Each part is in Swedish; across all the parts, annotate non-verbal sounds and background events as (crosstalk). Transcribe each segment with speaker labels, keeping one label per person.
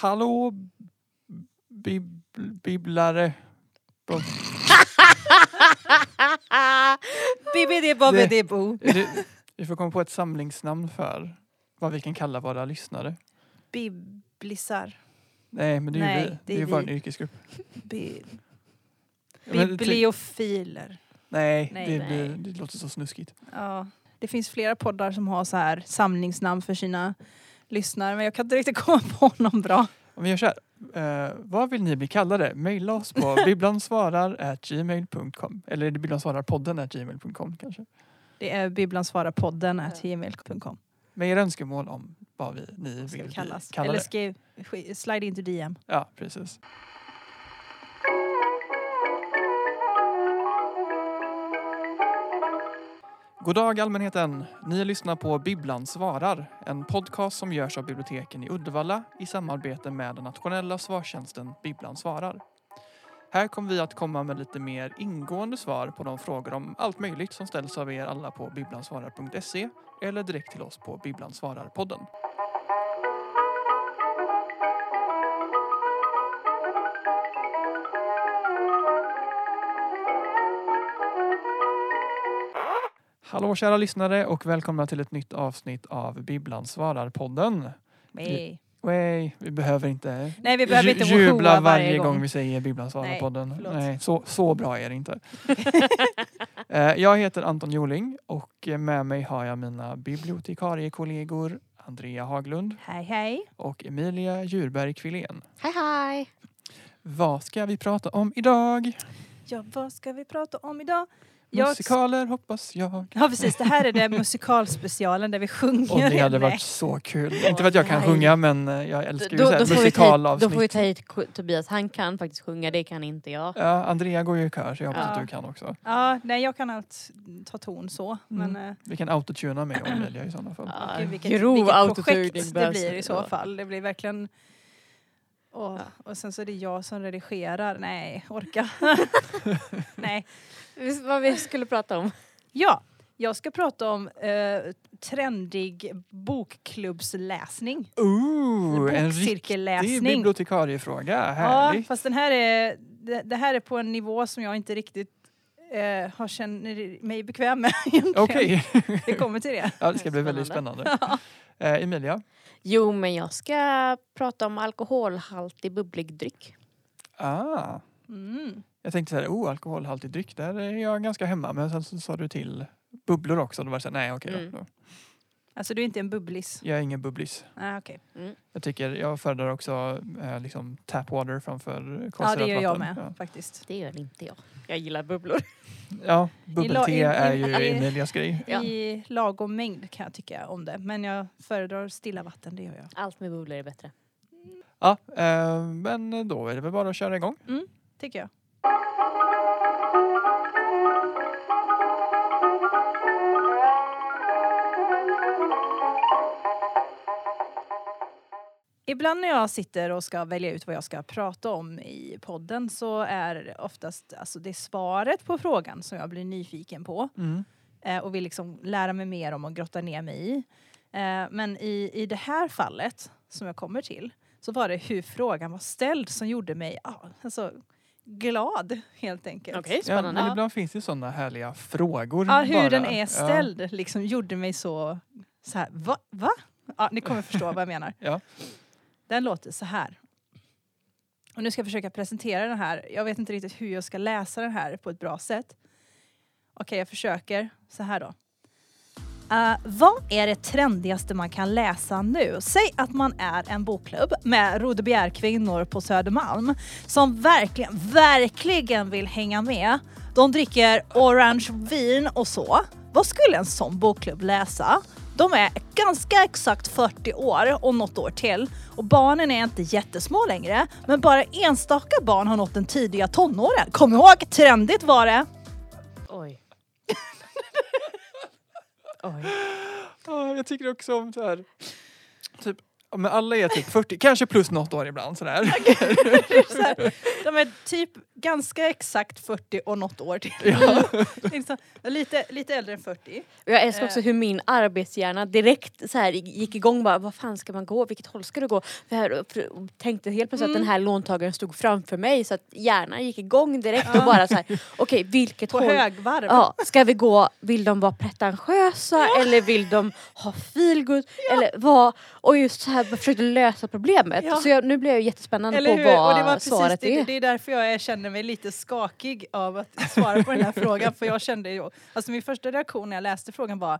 Speaker 1: Hallå bib bibblare. Bo- (laughs)
Speaker 2: Bibidi bobbidi bo.
Speaker 1: är det- Vi får komma på ett samlingsnamn för vad vi kan kalla våra lyssnare.
Speaker 2: Biblisar.
Speaker 1: Nej men det är ju
Speaker 2: Nej,
Speaker 1: vi.
Speaker 2: det är
Speaker 1: ju vår
Speaker 2: vi.
Speaker 1: yrkesgrupp.
Speaker 2: Bi bibliofiler.
Speaker 1: Nej,
Speaker 2: Nej,
Speaker 1: det,
Speaker 3: nej.
Speaker 1: Det låter så snuskigt.
Speaker 2: Ja. Det finns flera poddar som har så här samlingsnamn för sina lyssnare men jag kan inte riktigt komma på någon bra.
Speaker 1: Om vi gör så här. Eh, vad vill ni bli kallade? Maila oss på (laughs) bibblansvarar@gmail.com Eller är det bibblansvararpodden gmail.com kanske?
Speaker 2: Det är bibblansvararpodden gmail.com.
Speaker 1: Med er önskemål om vad vi, ni
Speaker 2: Ska
Speaker 1: vill
Speaker 2: det
Speaker 1: bli
Speaker 2: kallas.
Speaker 1: kallade.
Speaker 2: Eller skriv, sk- slide into DM.
Speaker 1: Ja, precis. God dag allmänheten! Ni lyssnar på Bibblan svarar, en podcast som görs av biblioteken i Uddevalla i samarbete med den nationella svarstjänsten Bibblan svarar. Här kommer vi att komma med lite mer ingående svar på de frågor om allt möjligt som ställs av er alla på bibblansvarar.se eller direkt till oss på Bibblan svarar-podden. Hallå kära lyssnare och välkomna till ett nytt avsnitt av Bibblan svarar-podden.
Speaker 2: Nej.
Speaker 1: Wey, vi behöver inte
Speaker 2: Nej vi behöver inte
Speaker 1: jubla varje
Speaker 2: varje
Speaker 1: gång.
Speaker 2: gång.
Speaker 1: vi säger Bibblan svarar-podden.
Speaker 2: förlåt.
Speaker 1: Nej, så, så bra är det inte. (laughs) Eh, jag heter Anton Joling och med mig har jag mina bibliotekariekollegor Andrea Haglund
Speaker 2: Hej hej.
Speaker 1: och Emilia Djurberg Kvillén.
Speaker 3: Hej hej!
Speaker 1: Vad ska vi prata om idag?
Speaker 2: Ja vad ska vi prata om idag? Jag-
Speaker 1: Musikaler hoppas jag.
Speaker 2: Ja precis, det här är det musikalspecialen där vi sjunger.
Speaker 1: Och det hade varit så kul. Inte för att jag kan
Speaker 3: nej.
Speaker 1: sjunga men eh, jag älskar ju
Speaker 3: Då,
Speaker 1: musikalavsnitt.
Speaker 3: då får vi ta hit Tobias, han kan faktiskt sjunga, det kan inte jag.
Speaker 1: Ja, Andrea går ju i kör så jag hoppas
Speaker 2: Ja.
Speaker 1: att du kan också.
Speaker 2: Ja, nej jag kan allt ta ton så.
Speaker 1: Mm.
Speaker 2: Men eh,
Speaker 1: Vi kan autotuna mig och Emilia i sådana fall.
Speaker 3: Ja,
Speaker 2: vilket,
Speaker 3: grov
Speaker 2: vilket
Speaker 3: autotuning
Speaker 2: projekt det blir i så
Speaker 3: då.
Speaker 2: fall. Det blir verkligen...
Speaker 3: Ja.
Speaker 2: Och sen så är det jag som redigerar. Nej, orka. (laughs) nej.
Speaker 3: Vad vi skulle prata om? (laughs)
Speaker 2: Ja, jag ska prata om eh, trendig bokklubbsläsning.
Speaker 1: Ooh, en riktig bibliotekariefråga.
Speaker 2: Ja,
Speaker 1: Härligt.
Speaker 2: fast den här är, det, det här är på en nivå som jag inte riktigt eh, har känner mig bekväm med. (laughs)
Speaker 1: Okej, (laughs)
Speaker 2: Vi kommer till det.
Speaker 1: ja, det ska bli väldigt spännande. Eh, Emilia?
Speaker 3: Jo men jag ska prata om alkoholhaltig bubblig dryck.
Speaker 1: Ah,
Speaker 2: Mm.
Speaker 1: jag tänkte så här, oh, alkoholhaltig dryck, där är jag ganska hemma. Men sen så sa du till bubblor också. Då var det så här, nej okej
Speaker 3: Mm.
Speaker 1: då.
Speaker 2: Alltså du är inte en bubblis?
Speaker 1: Jag är ingen bubblis.
Speaker 2: Ah, okej.
Speaker 1: Jag tycker, jag föredrar också eh, liksom tap water framför
Speaker 2: Ja
Speaker 1: konserverat
Speaker 2: det gör jag
Speaker 1: vatten.
Speaker 2: med
Speaker 1: Ja.
Speaker 2: faktiskt.
Speaker 3: Det gör inte jag. Jag gillar bubblor.
Speaker 1: Ja, bubbelte är ju
Speaker 2: i-
Speaker 1: Emilias grej.
Speaker 3: Ja.
Speaker 2: I lagom mängd kan jag tycka om det. Men jag föredrar stilla vatten, det gör jag.
Speaker 3: Allt med bubblor är bättre.
Speaker 1: Ja, eh, men då är det väl bara att köra igång.
Speaker 2: Tycker jag. Ibland när jag sitter och ska välja ut vad jag ska prata om i podden så är oftast alltså det svaret på frågan som jag blir nyfiken på
Speaker 1: Mm.
Speaker 2: eh, och vill liksom lära mig mer om och grotta ner mig i. Eh, men i, i det här fallet som jag kommer till så var det hur frågan var ställd som gjorde mig ja, alltså, glad helt enkelt.
Speaker 3: Okej,
Speaker 1: Ja,
Speaker 3: spännande.
Speaker 1: men ibland finns det sådana härliga frågor.
Speaker 2: Ja, hur
Speaker 1: bara.
Speaker 2: den är
Speaker 1: Ja.
Speaker 2: ställd liksom gjorde mig så, så här, va? va? Ja, ni kommer förstå vad jag menar.
Speaker 1: Ja.
Speaker 2: Den låter så här. Och nu ska jag försöka presentera den här. Jag vet inte riktigt hur jag ska läsa den här på ett bra sätt. Okej, jag försöker. Så här då. Uh, vad är det trendigaste man kan läsa nu? Säg att man är en bokklubb med rodebjerkvinnor på Södermalm som verkligen, verkligen vill hänga med. De dricker orange vin och så. Vad skulle en sån bokklubb läsa? De är ganska exakt 40 år och något år till. Och barnen är inte jättesmå längre, men bara enstaka barn har nått den tidiga tonåren. Kom ihåg, trendigt var det!
Speaker 3: Oj.
Speaker 1: Jag tycker också om så här, typ, men alla är typ 40, kanske plus något år ibland sådär. (laughs)
Speaker 2: Så här, de är typ ganska exakt 40 och något år till.
Speaker 1: Ja.
Speaker 2: liksom, lite, lite äldre än 40.
Speaker 3: Och jag älskar också
Speaker 2: Eh.
Speaker 3: hur min arbetshjärna direkt så här gick igång bara, vad fan ska man gå, vilket håll ska du gå? För jag för- tänkte helt plötsligt att
Speaker 2: Mm.
Speaker 3: den här låntagaren stod framför mig så att hjärnan gick igång direkt
Speaker 2: Ja.
Speaker 3: och bara så här, okej vilket
Speaker 2: På
Speaker 3: håll?
Speaker 2: högvarv.
Speaker 3: Ja, ska vi gå, vill de vara pretentiösa eller vill de ha feelgood? Eller vad? Och just så här försökte lösa problemet.
Speaker 2: Ja.
Speaker 3: Så jag, nu blir jag jättespännande
Speaker 2: Eller
Speaker 3: på
Speaker 2: hur?
Speaker 3: vad
Speaker 2: Och det var precis
Speaker 3: svaret
Speaker 2: det,
Speaker 3: är.
Speaker 2: det är därför jag känner mig lite skakig av att svara på den här (laughs) frågan. För jag kände ju, alltså min första reaktion när jag läste frågan var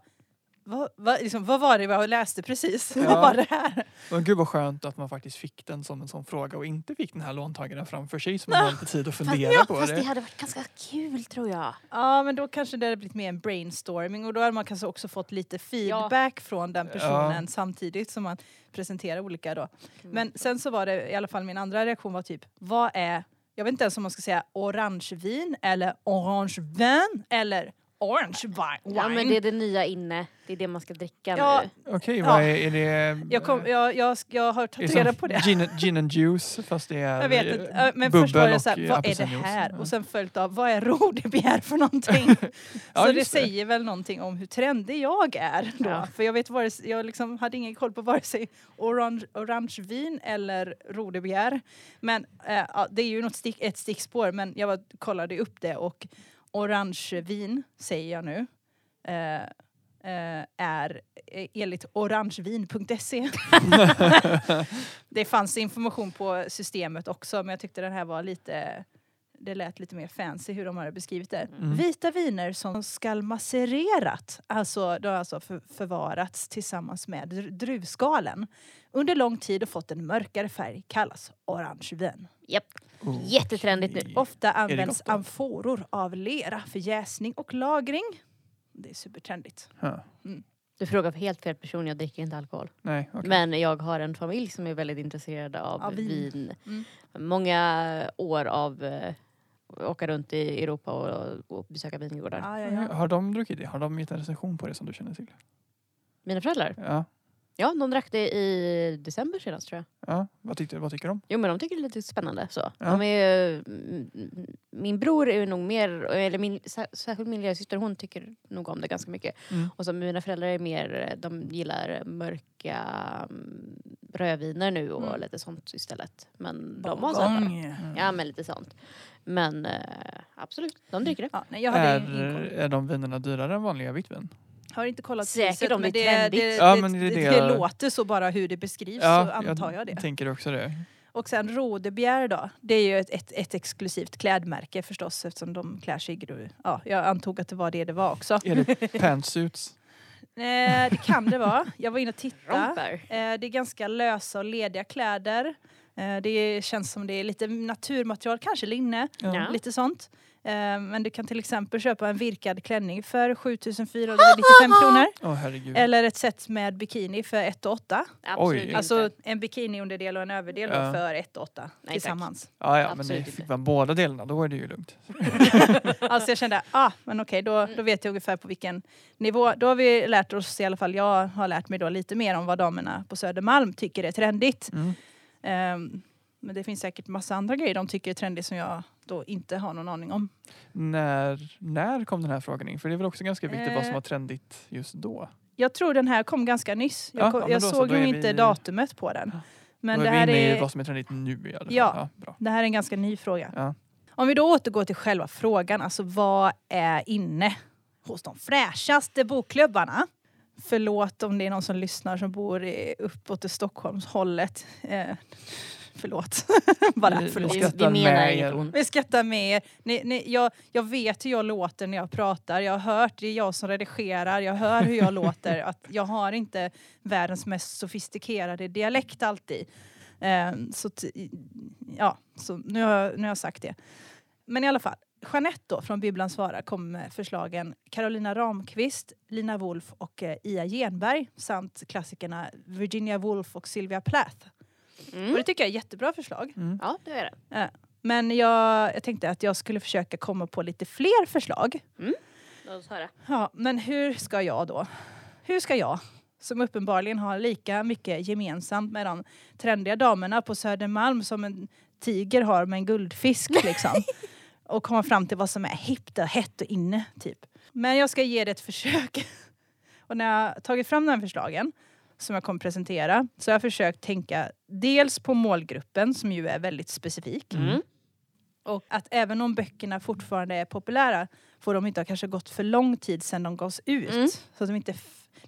Speaker 2: vad, vad, liksom, vad var det jag läste precis? (laughs)
Speaker 1: Ja.
Speaker 2: Vad var det här?
Speaker 1: Men gud vad skönt att man faktiskt fick den som en sån fråga och inte fick den här låntagaren framför sig så (laughs) man har lite tid att fundera
Speaker 3: ja,
Speaker 1: på
Speaker 3: fast det
Speaker 1: det.
Speaker 3: hade varit ganska kul tror jag.
Speaker 2: Ja men då kanske det hade blivit mer en brainstorming och då hade man kanske också fått lite feedback från den personen samtidigt som man presenterar olika då. Men sen så var det i alla fall min andra reaktion var typ vad är, jag vet inte ens om man ska säga orangevin eller orangevin eller orange wine.
Speaker 3: Ja men det är det nya inne, det är det man ska dricka
Speaker 2: Ja,
Speaker 3: nu.
Speaker 1: Okej,
Speaker 2: Ja.
Speaker 1: vad är, är det?
Speaker 2: Jag, kom, jag, jag, jag har tagit reda på det.
Speaker 1: Gin, gin and juice fast det är
Speaker 2: Jag vet inte. Äh, Men
Speaker 1: bubbel
Speaker 2: först var det
Speaker 1: och,
Speaker 2: så här,
Speaker 1: eh,
Speaker 2: vad är det här?
Speaker 1: Ja.
Speaker 2: Och sen följt av, vad är rodebjär för någonting? (laughs)
Speaker 1: Ja,
Speaker 2: så det säger väl någonting om hur trendig jag är då.
Speaker 3: Ja.
Speaker 2: För jag vet vare sig- jag liksom hade ingen koll på vare sig orange, orangevin eller rodebjär. Men ja, det är ju något stick, ett stickspår men jag var, kollade upp det och orangevin säger jag nu. Eh, eh, är eh, enligt orangevin.se. (laughs) det fanns information på systemet också men jag tyckte den här var lite det lät lite mer fancy hur de hade beskrivit det.
Speaker 1: Mm.
Speaker 2: Vita viner som skall massererat, alltså de har alltså för, förvarats tillsammans med dr- druvskalen under lång tid och fått en mörkare färg kallas orangevin.
Speaker 3: Japp. Jättetrendigt nu.
Speaker 2: Ofta används amforor av lera för jäsning och lagring. Det är supertrendigt.
Speaker 1: Ja.
Speaker 3: Du frågar för helt fel person, jag dricker inte alkohol.
Speaker 1: Nej, okej.
Speaker 3: Men jag har en familj som är väldigt intresserade av
Speaker 2: Av vin.
Speaker 3: vin.
Speaker 2: Mm.
Speaker 3: Många år av eh, åka runt i Europa och, och besöka vingårdar.
Speaker 2: Ja, ja, ja.
Speaker 1: Har de druckit det? Har de gett en recension på det som du känner till?
Speaker 3: Mina föräldrar?
Speaker 1: Ja.
Speaker 3: Ja, de drack det i december senast tror jag.
Speaker 1: ja. Vad, tyckte, vad tycker de?
Speaker 3: Jo men de tycker det är lite spännande så.
Speaker 1: Ja.
Speaker 3: De är, mm, min bror är nog mer, eller min, sär- särskilt min lillasyster hon tycker nog om det ganska mycket.
Speaker 1: Mm.
Speaker 3: Och så mina föräldrar är mer, de gillar mörka mm, rödviner nu och
Speaker 2: Mm.
Speaker 3: lite sånt istället. Men de har så här,
Speaker 2: Bourgogne.
Speaker 3: Ja men lite sånt. Men eh, absolut, de dricker det.
Speaker 2: Ja, nej,
Speaker 1: Är, är de vinerna dyrare än vanliga vitt vin?
Speaker 2: Har inte kollat
Speaker 3: Säkert
Speaker 2: priset,
Speaker 3: om det är
Speaker 2: det.
Speaker 1: Ja,
Speaker 2: det,
Speaker 1: men det
Speaker 2: det,
Speaker 1: det
Speaker 2: det
Speaker 1: jag-
Speaker 2: låter så bara hur det beskrivs så antar jag det.
Speaker 1: tänker också det.
Speaker 2: Och sen Rodebjer då, det är ju ett, ett, ett exklusivt klädmärke förstås eftersom de klär sig i gru. Ja, jag antog att det var det det var också.
Speaker 1: Är det (laughs) pantsuits?
Speaker 2: Eh, det kan det vara. Jag var inne och tittade. Eh, det är ganska lösa och lediga kläder. Eh, det känns som det är lite naturmaterial, kanske linne,
Speaker 3: Ja.
Speaker 2: lite sånt. Eh, men du kan till exempel köpa en virkad klänning för 7495 kronor.
Speaker 1: Herregud.
Speaker 2: Eller ett set med bikini för 1 8.
Speaker 3: Absolut
Speaker 1: Oj.
Speaker 3: inte.
Speaker 2: Alltså en bikini-underdel och en överdel
Speaker 1: Ja.
Speaker 2: för 1 8
Speaker 3: tack.
Speaker 2: tillsammans.
Speaker 1: ja, ja, men det fick man båda delarna, då är det ju lugnt. (laughs)
Speaker 2: Alltså jag kände, ah men okej då, då vet jag ungefär på vilken nivå. Då har vi lärt oss, i alla fall jag har lärt mig då lite mer om vad damerna på Södermalm tycker är trendigt.
Speaker 1: Mm.
Speaker 2: Ehm, men det finns säkert massa andra grejer de tycker är trendigt som jag då inte har någon aning om.
Speaker 1: När, när kom den här frågan in? För det är väl också ganska viktigt vad som
Speaker 2: Eh.
Speaker 1: var trendigt just då.
Speaker 2: Jag tror den här kom ganska nyss. Jag,
Speaker 1: Ja,
Speaker 2: ko-
Speaker 1: ja,
Speaker 2: jag
Speaker 1: så,
Speaker 2: såg nog
Speaker 1: är
Speaker 2: inte
Speaker 1: vi-
Speaker 2: datumet på den. Men
Speaker 1: då
Speaker 2: det
Speaker 1: är vi
Speaker 2: här,
Speaker 1: inne i
Speaker 2: är,
Speaker 1: vad som är trendigt nu i alla fall.
Speaker 2: Ja.
Speaker 1: Ja, bra.
Speaker 2: det här är en ganska ny fråga.
Speaker 1: Ja.
Speaker 2: Om vi då återgår till själva frågan, alltså vad är inne hos de fräschaste bokklubbarna? Förlåt om det är någon som lyssnar som bor i, uppåt i Stockholmshållet. Eh, förlåt. (laughs) Bara förlåt.
Speaker 3: vi, vi menar inget ont.
Speaker 2: Vi skrattar med er. Ni, ni, jag, jag vet hur jag låter när jag pratar. Jag har hört, det är jag som redigerar. Jag hör hur jag låter. (laughs) Att jag har inte världens mest sofistikerade dialekt alltid. Ehm, så t- ja, så nu har, jag- nu har jag sagt det. Men i alla fall. Jeanette då från Bibblan svarar kom med förslagen Carolina Ramqvist, Lina Wolf och eh, Ia Genberg samt klassikerna Virginia Woolf och Sylvia Plath. Och
Speaker 3: Mm.
Speaker 2: det tycker jag är jättebra förslag.
Speaker 1: Mm.
Speaker 3: Ja, det är det.
Speaker 2: Men jag, jag tänkte att jag skulle försöka komma på lite fler förslag.
Speaker 3: Låt oss höra.
Speaker 2: Ja, men hur ska jag då? Hur ska jag, som uppenbarligen har lika mycket gemensamt med de trendiga damerna på Södermalm som en tiger har med en guldfisk liksom. (laughs) och komma fram till vad som är hippt och hett och inne. Typ. Men jag ska ge det ett försök. (laughs) och när jag tagit fram de här förslagen som jag kommer presentera så har jag försökt tänka dels på målgruppen som ju är väldigt specifik.
Speaker 3: Mm.
Speaker 2: Och att även om böckerna fortfarande är populära får de inte ha kanske gått för lång tid sedan de gavs ut.
Speaker 3: Mm.
Speaker 2: Så att de inte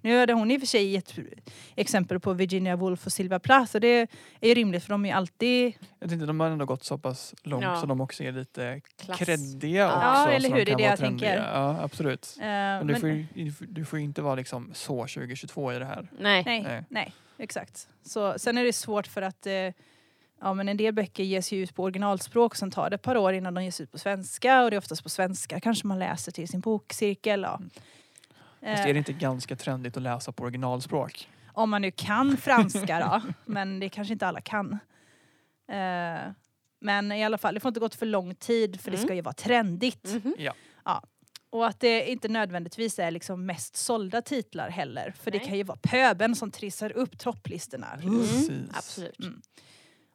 Speaker 2: nu hade hon i och för sig gett exempel på Virginia Woolf och Sylvia Plath och det är ju rimligt för de är ju alltid...
Speaker 1: Jag tänkte de har ändå gått så pass långt
Speaker 3: Ja.
Speaker 1: så de också är lite
Speaker 3: Klass.
Speaker 1: kreddiga
Speaker 3: Ja.
Speaker 1: också.
Speaker 2: Ja, eller hur,
Speaker 1: de
Speaker 2: det är
Speaker 1: kan
Speaker 2: det
Speaker 1: vara
Speaker 2: jag
Speaker 1: trendiga.
Speaker 2: tänker.
Speaker 1: Ja, absolut.
Speaker 2: eh,
Speaker 1: Men du
Speaker 2: men-
Speaker 1: får, ju, du får ju inte vara liksom så 2022 i det här.
Speaker 3: Nej.
Speaker 2: Nej,
Speaker 1: Nej.
Speaker 2: nej. exakt. Så, sen är det svårt för att eh, ja, men en del böcker ges ju ut på originalspråk och sen tar det ett par år innan de ges ut på svenska och det är oftast på svenska kanske man läser till sin bokcirkel. Ja.
Speaker 1: Mm.
Speaker 2: Eh,
Speaker 1: Fast är det inte ganska trendigt att läsa på originalspråk?
Speaker 2: Om man nu kan franska då, (laughs) men det kanske inte alla kan. Eh, men i alla fall, det får inte gått för lång tid för det
Speaker 3: Mm.
Speaker 2: ska ju vara trendigt.
Speaker 3: Mhm.
Speaker 2: Och att det inte nödvändigtvis är liksom mest sålda titlar heller. För det
Speaker 3: Nej.
Speaker 2: kan ju vara pöben som trissar upp topplistorna.
Speaker 1: Precis.
Speaker 3: Absolut.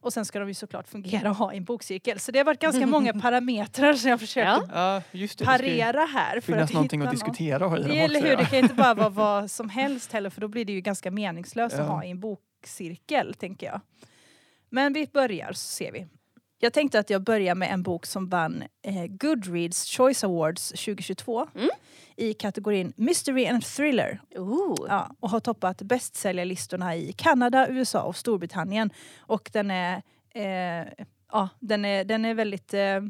Speaker 2: Och sen ska de ju såklart fungera och ha i en bokcirkel. Så det har varit ganska många (laughs) parametrar som jag försökt
Speaker 3: Ja.
Speaker 2: att
Speaker 1: Ja, just det.
Speaker 2: Parera här. För
Speaker 1: finnas
Speaker 2: att
Speaker 1: någonting att
Speaker 2: någon-
Speaker 1: diskutera i dem
Speaker 2: Eller hur, det kan inte bara vara (laughs) vad som helst heller för då blir det ju ganska meningslöst att
Speaker 1: Ja.
Speaker 2: ha i en bokcirkel, tänker jag. Men vi börjar så ser vi. Jag tänkte att jag börjar med en bok som vann eh, Goodreads Choice Awards 2022
Speaker 3: Mm.
Speaker 2: i kategorin Mystery and Thriller.
Speaker 3: Ooh.
Speaker 2: Ja, och har toppat bästsäljarlistorna i Kanada, USA och Storbritannien. Och den är, eh, ja, den är, den är väldigt eh,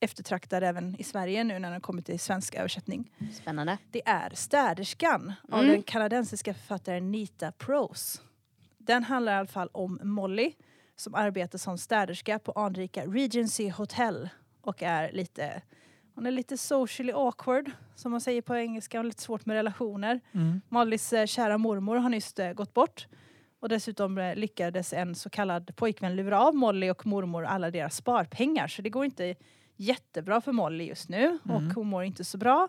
Speaker 2: eftertraktad även i Sverige nu när den kommer till svensk översättning.
Speaker 3: Spännande.
Speaker 2: Det är Städerskan av
Speaker 3: Mm.
Speaker 2: den kanadensiska författaren Nita Prose. Den handlar i alla fall om Molly som arbetar som städerska på anrika Regency Hotel och är lite hon är lite socially awkward som man säger på engelska och lite svårt med relationer.
Speaker 1: Mm.
Speaker 2: Mollys eh, kära mormor har nyss eh, gått bort. Och dessutom eh, lyckades en så kallad pojkvän lura av Molly och mormor alla deras sparpengar. Så det går inte jättebra för Molly just nu och
Speaker 1: Mm.
Speaker 2: hon mår inte så bra.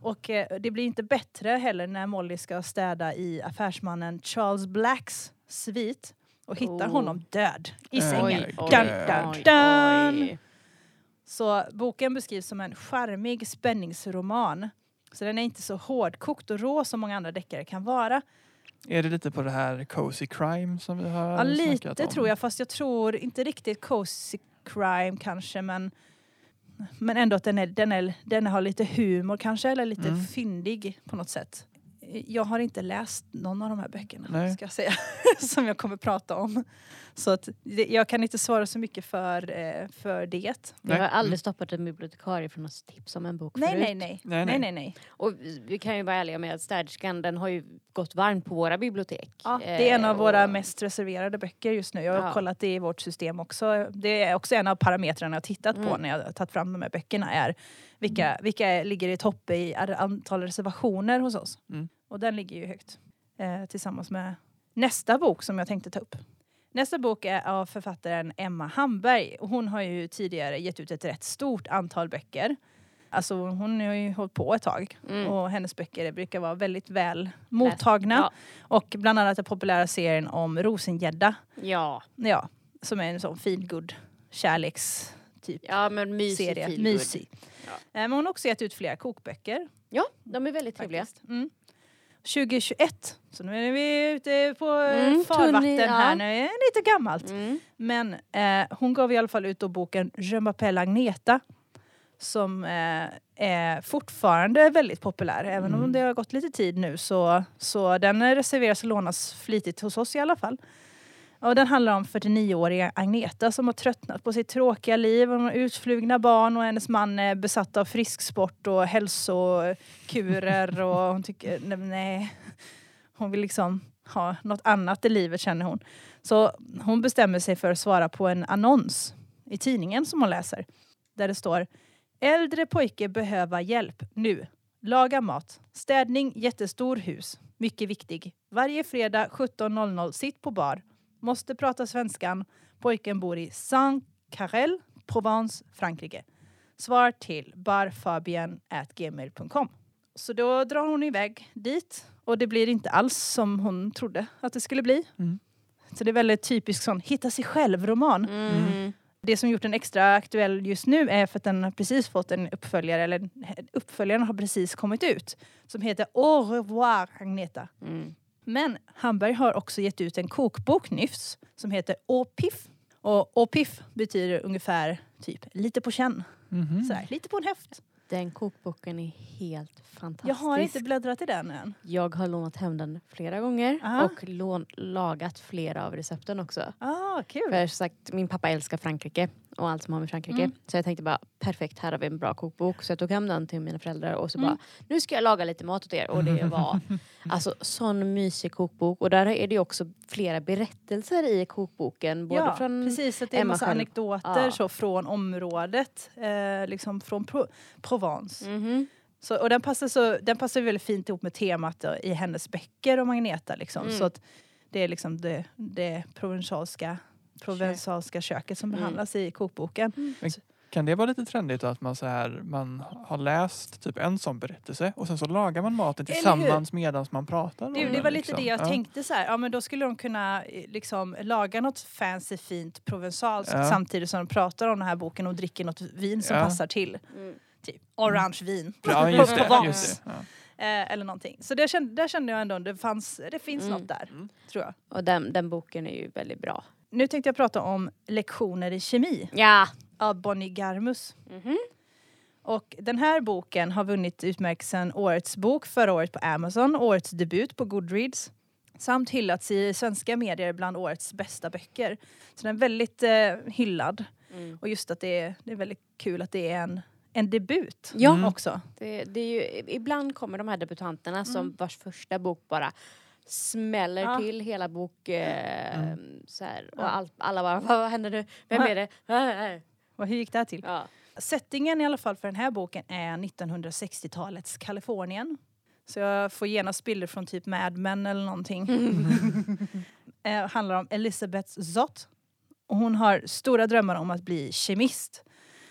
Speaker 2: Och det blir inte bättre heller när Molly ska städa i affärsmannen Charles Blacks svit och hittar
Speaker 3: Oh.
Speaker 2: honom död i
Speaker 1: Oj,
Speaker 2: sängen.
Speaker 1: oj,
Speaker 2: Dun, dun,
Speaker 3: oj,
Speaker 2: dun.
Speaker 3: oj.
Speaker 2: Så boken beskrivs som en charmig spänningsroman. Så den är inte så hårdkokt och rå som många andra deckare kan vara.
Speaker 1: Är det lite på det här cozy crime som vi har
Speaker 2: Ja,
Speaker 1: snackat
Speaker 2: lite
Speaker 1: om?
Speaker 2: tror jag, fast jag tror inte riktigt cozy crime kanske, men, men ändå att den, är, den, är, den har lite humor kanske, eller lite
Speaker 1: Mm.
Speaker 2: fyndig på något sätt. Jag har inte läst någon av de här böckerna,
Speaker 1: Nej.
Speaker 2: ska jag säga, (laughs) som jag kommer prata om. Så att det, jag kan inte svara så mycket för, eh, för det.
Speaker 3: Jag har aldrig
Speaker 1: Mm.
Speaker 3: stoppat en bibliotekarie från att tipsa om en bok
Speaker 2: Nej,
Speaker 3: förut.
Speaker 2: nej, nej.
Speaker 1: Nej,
Speaker 2: nej,
Speaker 1: nej.
Speaker 2: nej, nej.
Speaker 3: Och vi kan ju vara ärliga med att Städerskan den har ju gått varmt på våra bibliotek.
Speaker 2: Ja, det är en av
Speaker 3: Eh,
Speaker 2: våra
Speaker 3: och-
Speaker 2: mest reserverade böcker just nu. Jag har
Speaker 3: Ja.
Speaker 2: kollat det i vårt system också. Det är också en av parametrarna jag har tittat på
Speaker 3: Mm.
Speaker 2: när jag har tagit fram de här böckerna. är Vilka, vilka ligger i topp i antal reservationer hos oss.
Speaker 1: Mm.
Speaker 2: Och den ligger ju högt. Eh, tillsammans med nästa bok som jag tänkte ta upp. Nästa bok är av författaren Emma Hamberg. Hon har ju tidigare gett ut ett rätt stort antal böcker. Alltså hon har ju hållit på ett tag.
Speaker 3: Mm.
Speaker 2: Och hennes böcker brukar vara väldigt väl mottagna.
Speaker 3: Ja.
Speaker 2: Och bland annat den populära serien om Rosengädda.
Speaker 3: Ja.
Speaker 2: Ja, som är en sån feelgood kärleks typ
Speaker 3: ja, men mysig
Speaker 2: serie. Mysig.
Speaker 3: Ja.
Speaker 2: Eh, Men hon har också gett ut flera kokböcker.
Speaker 3: Ja, de är väldigt trevliga.
Speaker 2: Mm. 2021, så nu är vi ute på eh,
Speaker 3: Mm,
Speaker 2: farvatten
Speaker 3: tunn i-
Speaker 2: här
Speaker 3: ja.
Speaker 2: nu. Det är lite gammalt.
Speaker 3: Mm.
Speaker 2: Men eh, hon gav i alla fall ut då boken Je m'appelle Agneta. Som eh, är fortfarande väldigt populär. Även om
Speaker 1: Mm.
Speaker 2: det har gått lite tid nu så, så den reserveras och lånas flitigt hos oss i alla fall. Och den handlar om 49-åriga Agneta som har tröttnat på sitt tråkiga liv. Hon har utflugna barn och hennes man är besatt av frisksport och hälsokurer. (laughs) och hon tycker, nej, hon vill liksom ha något annat i livet känner hon. Så hon bestämmer sig för att svara på en annons i tidningen som hon läser. Där det står Äldre pojke behöva hjälp nu. Laga mat. Städning jättestor hus. Mycket viktig. Varje fredag 17.00 sitt på bar. Måste prata svenskan. Pojken bor i Saint-Carrel, Provence, Frankrike. Svar till barfabian.gmail.com. Så då drar hon iväg dit och det blir inte alls som hon trodde att det skulle bli.
Speaker 1: Mm.
Speaker 2: Så det är väldigt typisk sån hitta sig själv-roman.
Speaker 3: Mm.
Speaker 2: Det som gjort den extra aktuell just nu är för att den har precis fått en uppföljare, eller uppföljaren har precis kommit ut, som heter Au revoir Agneta.
Speaker 3: Mm.
Speaker 2: Men Hamberg har också gett ut en kokbok nyss som heter Au piff. Och Au piff betyder ungefär typ lite på känn,
Speaker 1: Mhm.
Speaker 2: sådär, lite på en höft.
Speaker 3: Den kokboken är helt fantastisk.
Speaker 2: Jag har inte bläddrat i den än.
Speaker 3: Jag har lånat hem den flera gånger
Speaker 2: Aha.
Speaker 3: och lån, lagat flera av recepten också.
Speaker 2: Ah, kul!
Speaker 3: För som sagt, min pappa älskar Frankrike och allt som har med Frankrike.
Speaker 2: Mm.
Speaker 3: Så jag tänkte bara perfekt, här har vi en bra kokbok. Så jag tog hem den till mina föräldrar och så
Speaker 2: Mm.
Speaker 3: bara nu ska jag laga lite mat åt er. Och det (laughs) var alltså sån mysig kokbok. Och där är det också flera berättelser i kokboken. Både
Speaker 2: ja,
Speaker 3: från
Speaker 2: precis. Att det är en massa
Speaker 3: själv.
Speaker 2: anekdoter
Speaker 3: Ja.
Speaker 2: så från området, eh, liksom från Pro- Provence.
Speaker 3: Mhm.
Speaker 2: Så, och den passar, så, den passar väldigt fint ihop med temat då, i hennes böcker och Magneta. Liksom.
Speaker 3: Mm.
Speaker 2: Så att det är liksom det, det provensalska, provensalska köket som
Speaker 3: Mm.
Speaker 2: behandlas i kokboken.
Speaker 1: Kan det vara lite trendigt att man, så här, man har läst typ en sån berättelse och sen så lagar man maten tillsammans medan man pratar om
Speaker 2: Det, det
Speaker 1: den,
Speaker 2: var lite
Speaker 1: liksom.
Speaker 2: det jag
Speaker 1: Ja.
Speaker 2: tänkte så här, ja men då skulle de kunna eh, liksom laga något fancy fint provensalskt
Speaker 1: Ja.
Speaker 2: samtidigt som de pratar om den här boken och dricker något vin som
Speaker 1: Ja.
Speaker 2: passar till.
Speaker 3: Mm.
Speaker 2: Typ orange vin.
Speaker 1: Ja, just det. (laughs)
Speaker 2: Provence.
Speaker 1: Just det. Ja.
Speaker 2: Eh, eller någonting. Så det kände, där kände jag ändå det, fanns, det finns
Speaker 3: Mm.
Speaker 2: något där,
Speaker 1: Mm.
Speaker 2: tror jag.
Speaker 3: Och den, den boken är ju väldigt bra.
Speaker 2: Nu tänkte jag prata om lektioner i kemi
Speaker 3: Ja.
Speaker 2: av Bonnie Garmus.
Speaker 3: Mhm.
Speaker 2: Och den här boken har vunnit utmärkelsen Årets bok förra året på Amazon, Årets debut på Goodreads samt hyllats i svenska medier bland årets bästa böcker. Så den är väldigt eh, hyllad.
Speaker 3: Mm.
Speaker 2: Och just att det är, det är väldigt kul att det är en, en debut
Speaker 3: Ja.
Speaker 1: Mm.
Speaker 2: också.
Speaker 3: Det, det är ju, ibland kommer de här debutanterna som
Speaker 2: Mm.
Speaker 3: vars första bok bara smäller
Speaker 2: Ja.
Speaker 3: till hela bok eh, så här, och
Speaker 2: Ja.
Speaker 3: all, alla bara vad händer nu? Vem är det?
Speaker 2: Och hur gick det här till?
Speaker 3: Ja.
Speaker 2: Settingen i alla fall för den här boken är 1960-talets Kalifornien. Så jag får genast bilder från typ Mad Men eller någonting. (laughs) eh, handlar om Elizabeth Zott. Och hon har stora drömmar om att bli kemist.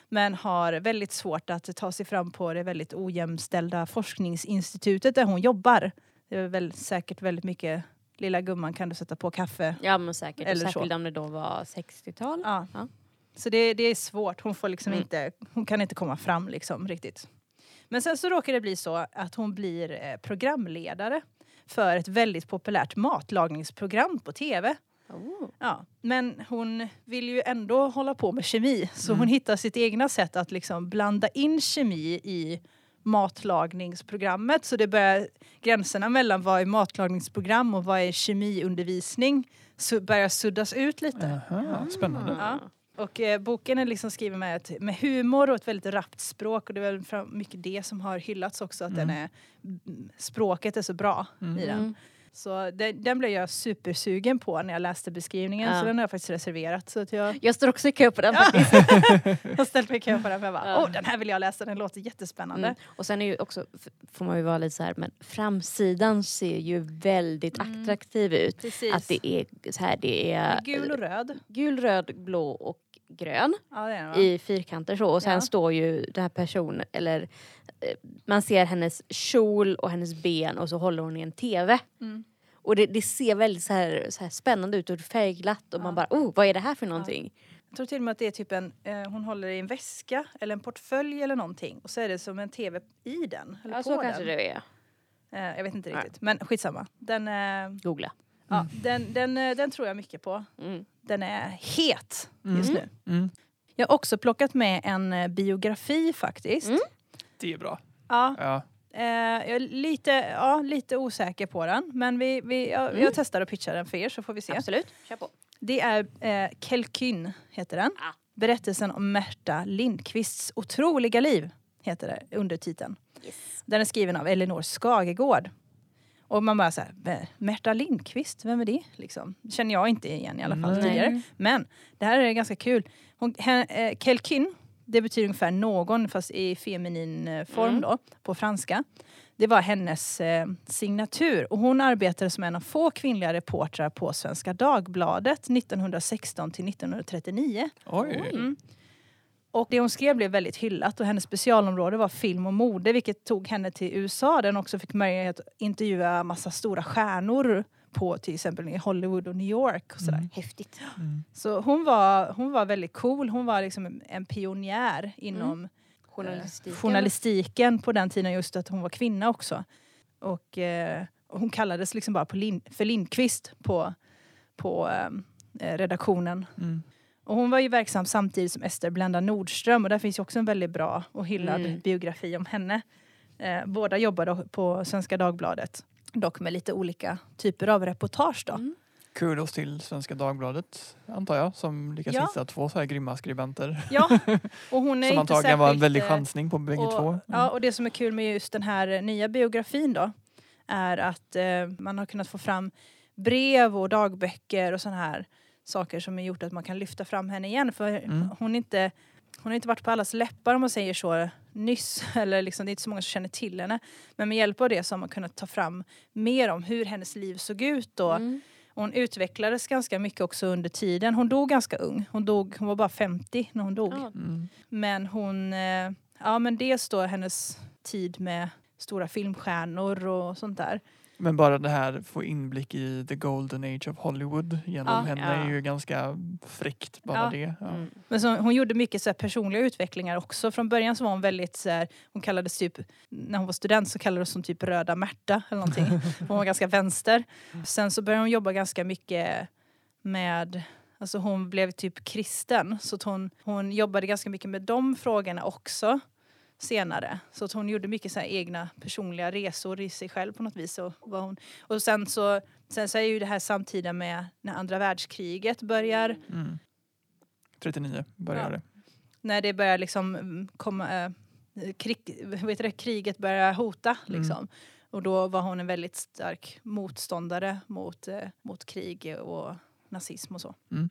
Speaker 2: Men har väldigt svårt att ta sig fram på det väldigt ojämställda forskningsinstitutet där hon jobbar. Det är väl säkert väldigt mycket Lilla gumman kan du sätta på kaffe.
Speaker 3: ja men säkert.
Speaker 2: Eller
Speaker 3: och
Speaker 2: så.
Speaker 3: särskilt om det då var 60-tal.
Speaker 2: Ja.
Speaker 3: Ja.
Speaker 2: Så det, det är svårt. Hon, får liksom
Speaker 3: Mm.
Speaker 2: inte, hon kan inte komma fram liksom riktigt. Men sen så råkar det bli så att hon blir eh, programledare för ett väldigt populärt matlagningsprogram på tv.
Speaker 3: Oh.
Speaker 2: Ja, men hon vill ju ändå hålla på med kemi så
Speaker 1: Mm.
Speaker 2: hon hittar sitt egna sätt att liksom blanda in kemi i matlagningsprogrammet. Så det börjar, gränserna mellan vad är matlagningsprogram och vad är kemiundervisning så börjar suddas ut lite.
Speaker 1: Aha, spännande.
Speaker 2: Ja. Och eh, boken är liksom skriven med, ett, med humor och ett väldigt rappt språk och det är väl fram- mycket det som har hyllats också att den är, mm, språket är så bra
Speaker 1: Mm.
Speaker 2: i den. Så den, den blev jag supersugen på när jag läste beskrivningen
Speaker 3: Ja.
Speaker 2: så den har jag faktiskt reserverat. Så att jag
Speaker 3: Jag står också i kö på den faktiskt. (laughs)
Speaker 2: har ställt mig i kö på den för jag bara,
Speaker 3: Ja.
Speaker 2: oh, den här vill jag läsa, den låter jättespännande.
Speaker 3: Mm. Och sen är ju också, får man ju vara lite så här, men framsidan ser ju väldigt
Speaker 2: Mm.
Speaker 3: attraktiv ut.
Speaker 2: Precis.
Speaker 3: Att det är så här, det är
Speaker 2: gul och röd.
Speaker 3: gul, röd, blå och grön
Speaker 2: Ja, den,
Speaker 3: i fyrkanter så. Och sen
Speaker 2: Ja.
Speaker 3: står ju den här personen, eller eh, man ser hennes kjol och hennes ben och så håller hon i en TV.
Speaker 2: Mm.
Speaker 3: Och det, det ser väldigt så här, så här spännande ut och färgglatt och
Speaker 2: Ja.
Speaker 3: man bara oh vad är det här för någonting?
Speaker 2: Jag tror till och med att det är typ en, eh, hon håller i en väska eller en portfölj eller någonting och så är det som en tv i den. Eller
Speaker 3: Ja
Speaker 2: på
Speaker 3: så
Speaker 2: den.
Speaker 3: kanske det är.
Speaker 2: Eh, jag vet inte riktigt, men skitsamma. Den, eh,
Speaker 3: Googla.
Speaker 2: Ja, den, den, eh, den tror jag mycket på.
Speaker 3: Mm.
Speaker 2: Den är het just
Speaker 3: Mm.
Speaker 2: nu.
Speaker 1: Mm.
Speaker 2: Jag har också plockat med en eh, biografi faktiskt.
Speaker 3: Mm.
Speaker 1: Det är bra.
Speaker 2: Ja,
Speaker 1: Ja.
Speaker 2: eh, jag är lite, ja, lite osäker på den, men vi, vi, jag,
Speaker 3: Mm.
Speaker 2: jag testar att pitcha den för er så får vi se.
Speaker 3: Absolut, kör på.
Speaker 2: Det är eh, Kelkyn, heter den.
Speaker 3: Ah.
Speaker 2: Berättelsen om Märta Lindqvists otroliga liv, heter det under titeln.
Speaker 3: Yes.
Speaker 2: Den är skriven av Elinor Skagegård. Och man bara såhär, "Vä- Märta Lindqvist, vem är det? Liksom. Känner jag inte igen i alla fall
Speaker 1: Nej.
Speaker 2: tidigare. Men det här är ganska kul. Hon, he, eh, Kelkyn, det betyder ungefär någon fast i feminin eh, form
Speaker 3: Mm.
Speaker 2: då, på franska. Det var hennes eh, signatur och hon arbetade som en av få kvinnliga reportrar på Svenska Dagbladet 1916 till 1939.
Speaker 1: Oj.
Speaker 2: Mm. Och det hon skrev blev väldigt hyllat och hennes specialområde var film och mode vilket tog henne till USA där hon också fick möjlighet att intervjua massa stora stjärnor på till exempel i Hollywood och New York. Och sådär.
Speaker 1: Mm.
Speaker 3: Häftigt.
Speaker 1: Mm.
Speaker 2: Så hon var, hon var väldigt cool. Hon var liksom en- pionjär inom
Speaker 3: Journalistiken.
Speaker 2: eh, journalistiken på den tiden just att hon var kvinna också. Och eh, hon kallades liksom bara på Lin- för Lindqvist på, på eh, redaktionen.
Speaker 1: Mm.
Speaker 2: Och hon var ju verksam samtidigt som Ester Blenda Nordström och där finns ju också en väldigt bra och hyllad
Speaker 3: Mm.
Speaker 2: biografi om henne. Eh, båda jobbade på Svenska Dagbladet. Dock med lite olika typer av reportage då.
Speaker 3: Mm.
Speaker 1: Kudos till Svenska Dagbladet antar jag som lyckas
Speaker 2: Ja.
Speaker 1: hitta två så här grymma skribenter.
Speaker 2: Ja, (laughs) och hon är
Speaker 1: Som
Speaker 2: inte
Speaker 1: antagligen var en
Speaker 2: särskilt,
Speaker 1: väldig
Speaker 2: eh,
Speaker 1: chansning på bägge
Speaker 2: och,
Speaker 1: två. Mm.
Speaker 2: Ja, och det som är kul med just den här nya biografin då är att eh, man har kunnat få fram brev och dagböcker och sådana här saker som har gjort att man kan lyfta fram henne igen. För
Speaker 1: Mm.
Speaker 2: hon, inte, hon har inte varit på allas läppar om man säger så nyss. (laughs) Eller liksom, det är inte så många som känner till henne. Men med hjälp av det så har man kunnat ta fram mer om hur hennes liv såg ut. Och,
Speaker 3: Mm.
Speaker 2: och hon utvecklades ganska mycket också under tiden. Hon dog ganska ung. Hon, dog, hon var bara 50 när hon dog.
Speaker 1: Mm.
Speaker 2: Men hon, eh, ja men dels då hennes tid med stora filmstjärnor och sånt där.
Speaker 1: Men bara det här få inblick i the golden age of Hollywood genom
Speaker 2: Ja.
Speaker 1: henne
Speaker 3: Ja.
Speaker 1: är ju ganska fräckt bara
Speaker 2: Ja.
Speaker 1: det. Ja.
Speaker 3: Mm.
Speaker 2: Men så, hon gjorde mycket så här, personliga utvecklingar också. Från början så var hon väldigt så här, hon kallades typ, när hon var student så kallades hon typ röda Märta eller någonting. (laughs) hon var ganska vänster. Sen så började hon jobba ganska mycket med Alltså hon blev typ kristen så hon, hon jobbade ganska mycket med de frågorna också senare. Så att hon gjorde mycket så här egna personliga resor i sig själv på något vis. Och, var hon, och sen så, sen så är ju det här samtida med när andra världskriget börjar
Speaker 1: Mm. 39 började det.
Speaker 2: när det börjar liksom mm, komma, äh, krig, vad heter det, kriget börjar hota.
Speaker 1: Mm.
Speaker 2: Liksom. Och då var hon en väldigt stark motståndare mot, eh, mot krig och nazism och så.
Speaker 1: Mm.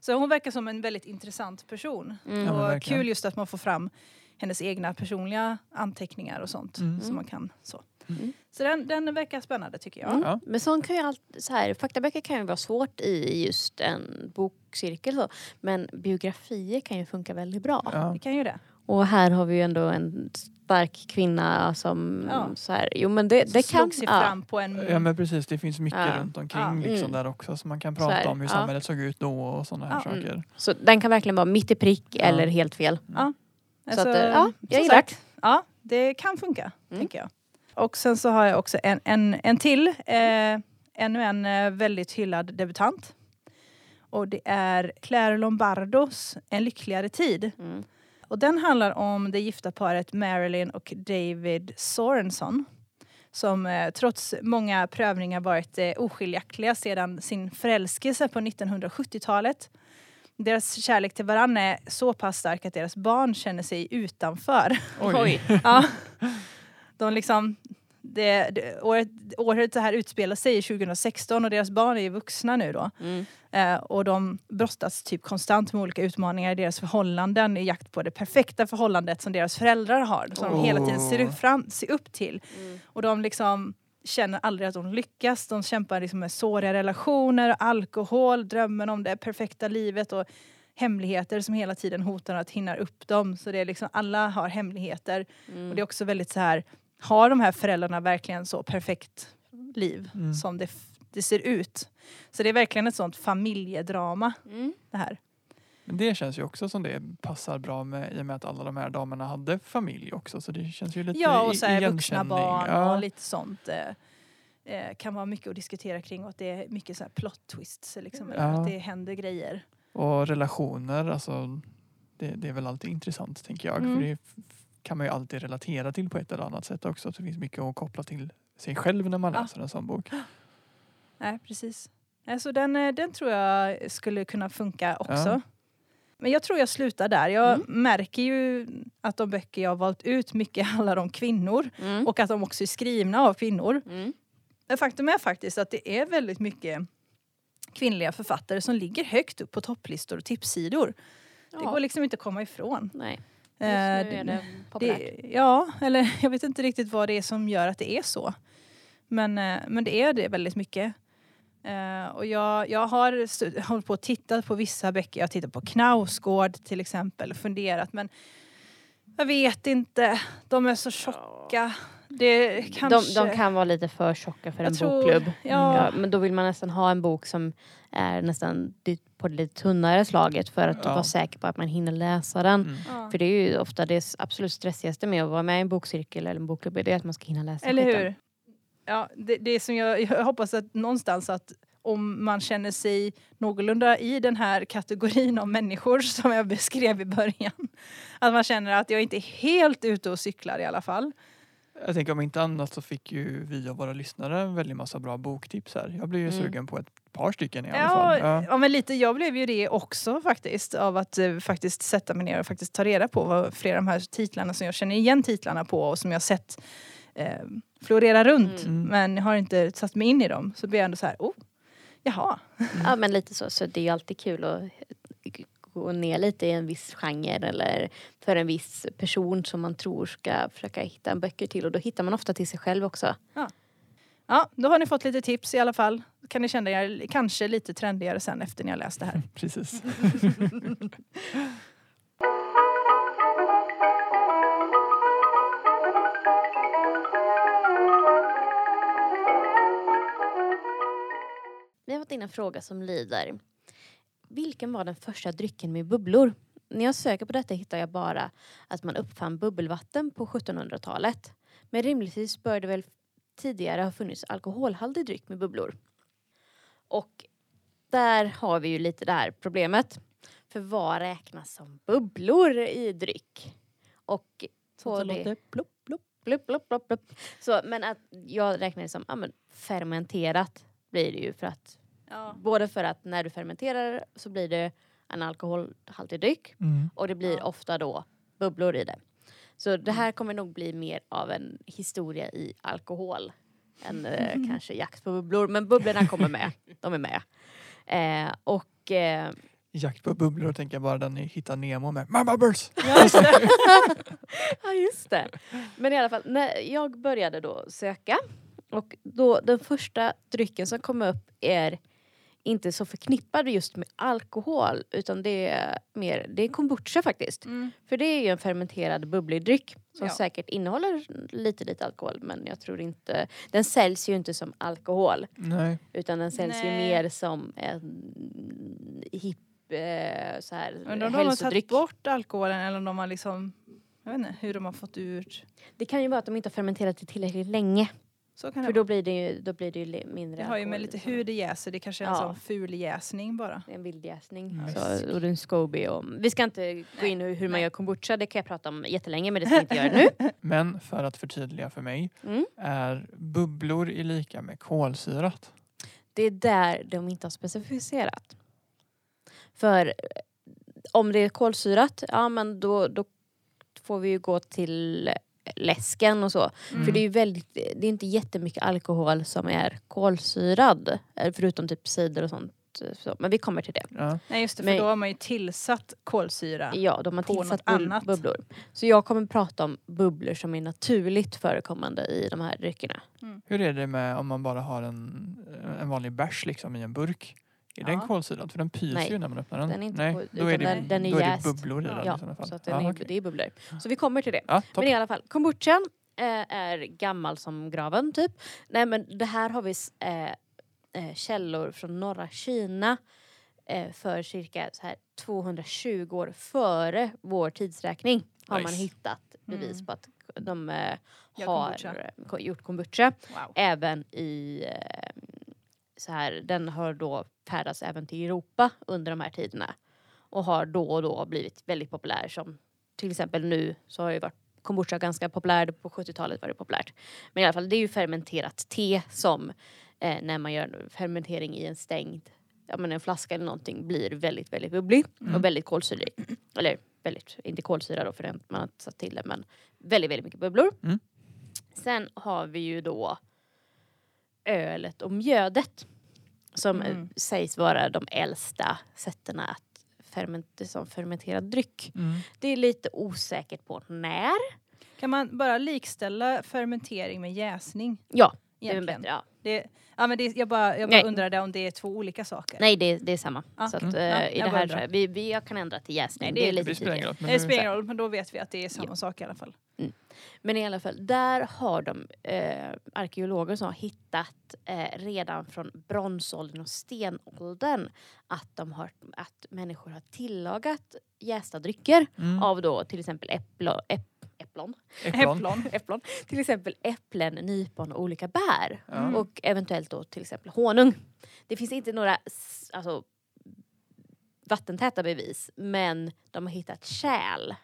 Speaker 2: Så hon verkar som en väldigt intressant person.
Speaker 3: Mm.
Speaker 1: Ja,
Speaker 2: och kul just att man får fram hennes egna personliga anteckningar och sånt.
Speaker 1: Mm.
Speaker 2: Som man kan, så
Speaker 1: Mm.
Speaker 2: så den, den verkar spännande tycker jag.
Speaker 3: Mm.
Speaker 1: Ja.
Speaker 3: Men sånt kan ju alltid, så här, faktaböcker kan ju vara svårt i just en bokcirkel så. Men biografier kan ju funka väldigt bra.
Speaker 1: Ja.
Speaker 2: Det kan ju det.
Speaker 3: Och här har vi ju ändå en stark kvinna som
Speaker 2: Ja.
Speaker 3: så här, jo men det,
Speaker 2: Det
Speaker 3: kan...
Speaker 2: sig
Speaker 3: ja.
Speaker 2: fram på en...
Speaker 1: ja men precis, det finns mycket
Speaker 3: Ja.
Speaker 1: runt omkring
Speaker 2: Ja.
Speaker 1: liksom
Speaker 3: Mm.
Speaker 1: där också så man kan prata
Speaker 3: här,
Speaker 1: om hur
Speaker 3: ja.
Speaker 1: samhället såg ut då och sådana här
Speaker 2: Ja.
Speaker 1: saker.
Speaker 3: Mm. Så den kan verkligen vara mitt i prick
Speaker 1: Ja.
Speaker 3: eller helt fel. Så
Speaker 2: Alltså,
Speaker 3: att, eh, ja, jag gillar
Speaker 2: sagt, Ja, det kan funka,
Speaker 3: Mm.
Speaker 2: tänker jag. Och sen så har jag också en, en, en till. Eh, ännu en eh, väldigt hyllad debutant. Och det är Claire Lombardos En lyckligare tid.
Speaker 3: Mm.
Speaker 2: Och den handlar om det gifta paret Marilyn och David Sorenson. Som eh, trots många prövningar varit eh, oskiljaktiga sedan sin förälskelse på 1970-talet. Deras kärlek till varandra är så pass stark att deras barn känner sig utanför.
Speaker 1: Oj. (laughs)
Speaker 2: Ja. De liksom, det, det, året, året det här utspelar sig är 2016 och deras barn är ju vuxna nu då.
Speaker 3: Mm.
Speaker 2: Eh, och de brottas typ konstant med olika utmaningar i deras förhållanden i jakt på det perfekta förhållandet som deras föräldrar har. Som de hela tiden ser, upp- fram, ser upp till.
Speaker 3: Mm.
Speaker 2: Och de liksom känner aldrig att de lyckas. De kämpar liksom med såriga relationer, alkohol, drömmen om det perfekta livet och hemligheter som hela tiden hotar att hinna upp dem. Så det är liksom, alla har hemligheter.
Speaker 3: Mm.
Speaker 2: Och det är också väldigt så här, har de här föräldrarna verkligen så perfekt liv
Speaker 1: Mm.
Speaker 2: som det, det ser ut? Så det är verkligen ett sånt familjedrama
Speaker 3: Mm.
Speaker 2: det här.
Speaker 1: Men det känns ju också som det passar bra med i och med att alla de här damerna hade familj också så det känns ju lite
Speaker 2: Ja, och så här, vuxna barn
Speaker 1: Ja.
Speaker 2: och lite sånt. Eh, eh, kan vara mycket att diskutera kring och att det är mycket så här plot twists. Liksom,
Speaker 1: Ja.
Speaker 2: Att det händer grejer.
Speaker 1: Och relationer, alltså det, det är väl alltid intressant tänker jag.
Speaker 2: Mm.
Speaker 1: För det kan man ju alltid relatera till på ett eller annat sätt också. Så det finns mycket att koppla till sig själv när man
Speaker 2: Ja.
Speaker 1: läser en sån bok.
Speaker 2: Nej, precis. Alltså, den, eh, den tror jag skulle kunna funka också.
Speaker 1: Ja.
Speaker 2: Men jag tror jag slutar där. Jag
Speaker 3: Mm.
Speaker 2: märker ju att de böcker jag har valt ut mycket (laughs) handlar om kvinnor.
Speaker 3: Mm.
Speaker 2: Och att de också är skrivna av kvinnor.
Speaker 3: Mm.
Speaker 2: Men Faktum är faktiskt att det är väldigt mycket kvinnliga författare som ligger högt upp på topplistor och tipssidor. Det
Speaker 3: Ja.
Speaker 2: går liksom inte att komma ifrån.
Speaker 3: Nej, just
Speaker 2: Eh,
Speaker 3: nu är det populärt.
Speaker 2: det, ja, eller (laughs) jag vet inte riktigt vad det är som gör att det är så. Men, eh, men det är det väldigt mycket. Eh, och jag, jag har hållit på och tittat på vissa böcker. Jag har tittat på Knausgård till exempel och funderat men jag vet inte. De är så tjocka. det
Speaker 3: De,
Speaker 2: kanske...
Speaker 3: de kan vara lite för tjocka för
Speaker 2: Jag
Speaker 3: en
Speaker 2: tror-
Speaker 3: bokklubb.
Speaker 2: Ja,
Speaker 3: Ja, men då vill man nästan ha en bok som är nästan på det lite tunnare slaget för att
Speaker 1: Ja.
Speaker 3: vara säker på att man hinner läsa den.
Speaker 1: Mm.
Speaker 2: ja.
Speaker 3: För det är ju ofta det absolut stressigaste med att vara med i en bokcirkel eller en bokklubb, det är att man ska hinna läsa
Speaker 2: Eller hur? Ja, det, det som jag, jag hoppas att någonstans att om man känner sig någorlunda i den här kategorin av människor (laughs) som jag beskrev i början. Att man känner att jag inte är helt ute och cyklar i alla fall.
Speaker 1: Jag tänker om inte annat så fick ju vi och våra lyssnare en väldigt massa bra boktips här. Jag blir ju
Speaker 3: Mm.
Speaker 1: sugen på ett par stycken i alla
Speaker 2: Ja,
Speaker 1: fall.
Speaker 2: ja.
Speaker 1: Ja.
Speaker 2: men lite, jag blev ju det också faktiskt av att eh, faktiskt sätta mig ner och faktiskt ta reda på vad flera av de här titlarna som jag känner igen titlarna på och som jag sett eh, florera runt
Speaker 3: Mm.
Speaker 2: men har inte satt mig in i dem så blir jag ändå så här, oh, jaha.
Speaker 3: Ja men lite så, så det är ju alltid kul att gå ner lite i en viss genre eller för en viss person som man tror ska försöka hitta böcker till och då hittar man ofta till sig själv också.
Speaker 2: Ja, då har ni fått lite tips i alla fall. Kan ni känna er kanske lite trendigare sen efter ni har läst det här. (laughs)
Speaker 1: Precis. (laughs)
Speaker 3: in en fråga som lyder. Vilken var den första drycken med bubblor? När jag söker på detta hittar jag bara att man uppfann bubbelvatten på 1700-talet. Men rimligtvis bör det väl tidigare ha funnits alkoholhaltig dryck med bubblor. Och där har vi ju lite det här problemet. För vad räknas som bubblor i dryck? Och
Speaker 2: Så det låter plopp, plopp.
Speaker 3: Blupp, blupp, blupp, blupp. Så, men att jag räknar det som ja, men fermenterat blir det ju för att
Speaker 2: Ja.
Speaker 3: både för att när du fermenterar så blir det en alkoholhaltig dryck
Speaker 1: Mm.
Speaker 3: och det blir
Speaker 2: Ja.
Speaker 3: ofta då bubblor i det. Så det här kommer nog bli mer av en historia i alkohol än eh, (laughs) kanske jakt på bubblor. Men bubblorna kommer med. De är med. Eh, och eh,
Speaker 1: Jakt på bubblor tänker jag bara den ni hittar Nemo med. My bubbles!
Speaker 2: Ja, just det. (laughs)
Speaker 3: Ja just det. Men i alla fall, när jag började då söka och då den första drycken som kom upp är inte så förknippad just med alkohol utan det är mer, det är kombucha faktiskt.
Speaker 2: Mm.
Speaker 3: För det är ju en fermenterad bubblig dryck som
Speaker 2: Ja.
Speaker 3: säkert innehåller lite lite alkohol men jag tror inte, den säljs ju inte som alkohol
Speaker 1: Nej.
Speaker 3: utan den säljs ju
Speaker 2: Nej.
Speaker 3: mer som en hipp eh, så här
Speaker 2: Undrar om de har tagit bort alkoholen eller om de har liksom jag vet inte hur de har fått ut.
Speaker 3: Det kan ju vara att de inte har fermenterat det tillräckligt länge.
Speaker 2: Så kan det
Speaker 3: För
Speaker 2: vara.
Speaker 3: då blir det ju, då blir det ju mindre
Speaker 2: Det har ju med lite
Speaker 3: såna.
Speaker 2: hur det jäser. Det kanske är en
Speaker 3: Ja.
Speaker 2: sån ful jäsning bara.
Speaker 3: Det är en vildjäsning.
Speaker 1: Mm.
Speaker 3: Så, och det är en scoby och, vi ska inte gå in i hur man gör kombucha, det kan jag prata om jättelänge men det ska vi inte göra nu. (laughs)
Speaker 1: Men för att förtydliga för mig.
Speaker 3: Mm.
Speaker 1: Är bubblor i lika med kolsyrat?
Speaker 3: Det är där de inte har specificerat. För eh, om det är kolsyrat, ja men då, då får vi ju gå till läsken och så.
Speaker 2: Mm.
Speaker 3: För det är ju väldigt, det är inte jättemycket alkohol som är kolsyrad. eh, Förutom typ cider och sånt. eh, Så, men vi kommer till det.
Speaker 1: Ja.
Speaker 2: Nej just det, för
Speaker 3: Men-
Speaker 2: då har man ju tillsatt kolsyra.
Speaker 3: Ja, de har
Speaker 2: På
Speaker 3: tillsatt
Speaker 2: något
Speaker 3: bub-
Speaker 2: annat.
Speaker 3: bubblor. Så jag kommer prata om bubblor som är naturligt förekommande i de här dryckerna.
Speaker 1: Hur är det med om man bara har en, en vanlig bärs liksom i en burk? Är den kolsyrad? För den pyser
Speaker 3: Nej,
Speaker 1: ju när man öppnar den.
Speaker 3: den är inte
Speaker 1: Nej,
Speaker 3: ko-
Speaker 1: då
Speaker 3: utan
Speaker 1: är det,
Speaker 3: den- den är
Speaker 1: då är det
Speaker 3: jäst.
Speaker 1: bubblor i den
Speaker 3: Ja,
Speaker 1: i sådana fall.
Speaker 3: så att den
Speaker 1: Ja,
Speaker 3: är,
Speaker 1: okej.
Speaker 3: det är bubblor. Så vi kommer till det.
Speaker 1: Ja, topp.
Speaker 3: Men i alla fall, kombuchan eh, är gammal som graven typ. Nej men det här har vi eh, eh, källor från norra Kina eh, för cirka så här 220 år före vår tidsräkning har man
Speaker 1: Nice.
Speaker 3: hittat bevis
Speaker 2: Mm.
Speaker 3: på att de eh, har
Speaker 2: kombucha.
Speaker 3: ko- gjort kombucha.
Speaker 2: Wow.
Speaker 3: Även i eh, så här, den har då färdats även till Europa under de här tiderna. Och har då och då blivit väldigt populär som till exempel nu så har ju varit kombucha ganska populär, på 70-talet var det populärt. Men i alla fall det är ju fermenterat te som eh, när man gör fermentering i en stängd ja, men en flaska eller någonting blir väldigt väldigt bubblig
Speaker 1: Mm.
Speaker 3: och väldigt kolsyrig. Eller väldigt, inte kolsyra då för den, man har satt till det men väldigt väldigt mycket bubblor.
Speaker 1: Mm.
Speaker 3: Sen har vi ju då ölet och mjödet. Som
Speaker 2: Mm.
Speaker 3: sägs vara de äldsta sätten att ferment- som fermenterad dryck.
Speaker 1: Mm.
Speaker 3: Det är lite osäkert på när.
Speaker 2: Kan man bara likställa fermentering med jäsning?
Speaker 3: Ja, det är
Speaker 2: Egentligen?
Speaker 3: bättre. Ja.
Speaker 2: Det, Ja, men det, jag bara, jag bara
Speaker 3: Nej.
Speaker 2: undrade om det är två olika saker.
Speaker 3: Nej, det, det är samma.
Speaker 2: Ja.
Speaker 3: Så att,
Speaker 1: Mm.
Speaker 3: eh,
Speaker 2: Ja,
Speaker 3: i
Speaker 2: jag
Speaker 3: det här, vi, vi, jag kan ändra till jäsning.
Speaker 2: Nej,
Speaker 3: det,
Speaker 2: det-
Speaker 3: är
Speaker 1: Det
Speaker 3: lite
Speaker 1: men
Speaker 2: det spelar ingen roll, men då vet vi att det är samma sak i alla fall.
Speaker 3: Men i alla fall, där har de eh, arkeologer som har hittat eh, redan från bronsåldern och stenåldern att, de har, att människor har tillagat jästa drycker
Speaker 1: Mm.
Speaker 3: av då till exempel äpplo, äpp, äpplon.
Speaker 1: Äpplon.
Speaker 2: Äpplon.
Speaker 3: äpplon. Till exempel äpplen, nypon och olika bär.
Speaker 2: Mm.
Speaker 3: Och eventuellt då till exempel honung. Det finns inte några alltså, vattentäta bevis men de har hittat kärl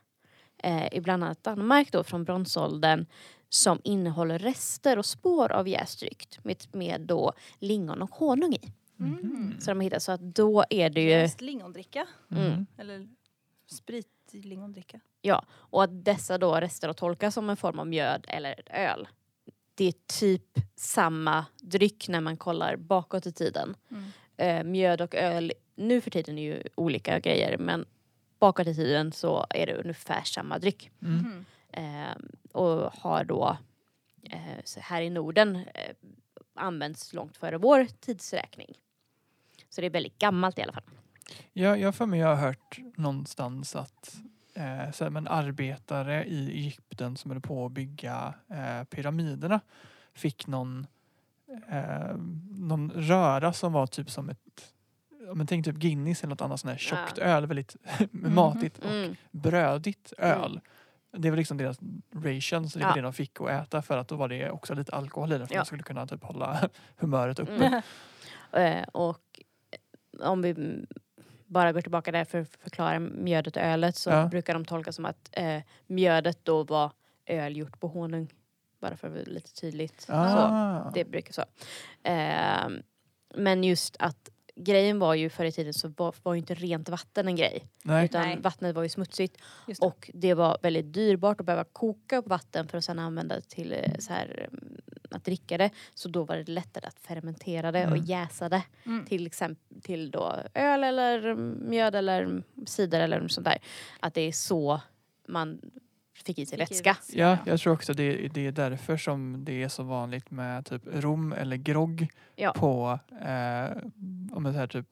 Speaker 3: eh, i bland annat Danmark då från bronsåldern som innehåller rester och spår av jästdryck med, med då lingon och honung i.
Speaker 2: Mm.
Speaker 3: Så de har hittat så att då är det ju
Speaker 2: Jäst lingondricka.
Speaker 3: Mm.
Speaker 2: Eller sprit lingondricka.
Speaker 3: och att dessa då rester har tolkats som en form av mjöd eller öl. Det är typ samma dryck när man kollar bakåt i tiden.
Speaker 2: Mm.
Speaker 3: eh, mjöd och öl nu för tiden är ju olika grejer men bakåt i tiden så är det ungefär samma dryck.
Speaker 1: Mm.
Speaker 2: Mhm.
Speaker 3: Eh, och har då eh, här i Norden eh, använts långt före vår tidsräkning. Så det är väldigt gammalt i alla fall.
Speaker 1: Jag, jag har för mig jag har hört någonstans att eh, så här, men arbetare i Egypten som höll på att bygga eh, pyramiderna fick någon, eh, någon röra som var typ som ett men tänk typ Guinness eller något annat sånt här tjockt
Speaker 3: Ja.
Speaker 1: öl, väldigt (laughs) matigt och
Speaker 3: Mm.
Speaker 1: brödigt
Speaker 3: Mm.
Speaker 1: öl. Det var liksom deras ration, så det var
Speaker 3: Ja.
Speaker 1: det de fick att äta för att då var det också lite alkohol i den för
Speaker 3: Ja.
Speaker 1: att de skulle kunna typ hålla (laughs) humöret uppe.
Speaker 3: Mm. (laughs) Eh, och om vi mm, bara går tillbaka där för att förklara mjödet och ölet så
Speaker 1: Ja.
Speaker 3: brukar de tolka som att eh, mjödet då var öl gjort på honung. Bara för att vara lite tydligt. Så.
Speaker 1: Ah.
Speaker 3: Det brukar så. Ehm, men just att grejen var ju förr i tiden så var, var ju inte rent vatten en grej.
Speaker 1: Nej.
Speaker 3: Utan
Speaker 2: Nej.
Speaker 3: vattnet var ju smutsigt
Speaker 2: det.
Speaker 3: och det var väldigt dyrbart att behöva koka upp vatten för att sedan använda det till eh, så här, mm, att dricka det. Så då var det lättare att fermentera det och
Speaker 1: Mm.
Speaker 3: jäsa det
Speaker 2: Mm.
Speaker 3: till exempel till då öl eller mjöd eller cider eller något sånt där. Att det är så man fick i sig vätska.
Speaker 2: vätska.
Speaker 1: Ja, jag tror också det, det är därför som det är så vanligt med typ rom eller grogg
Speaker 3: Ja.
Speaker 1: på eh, om det här typ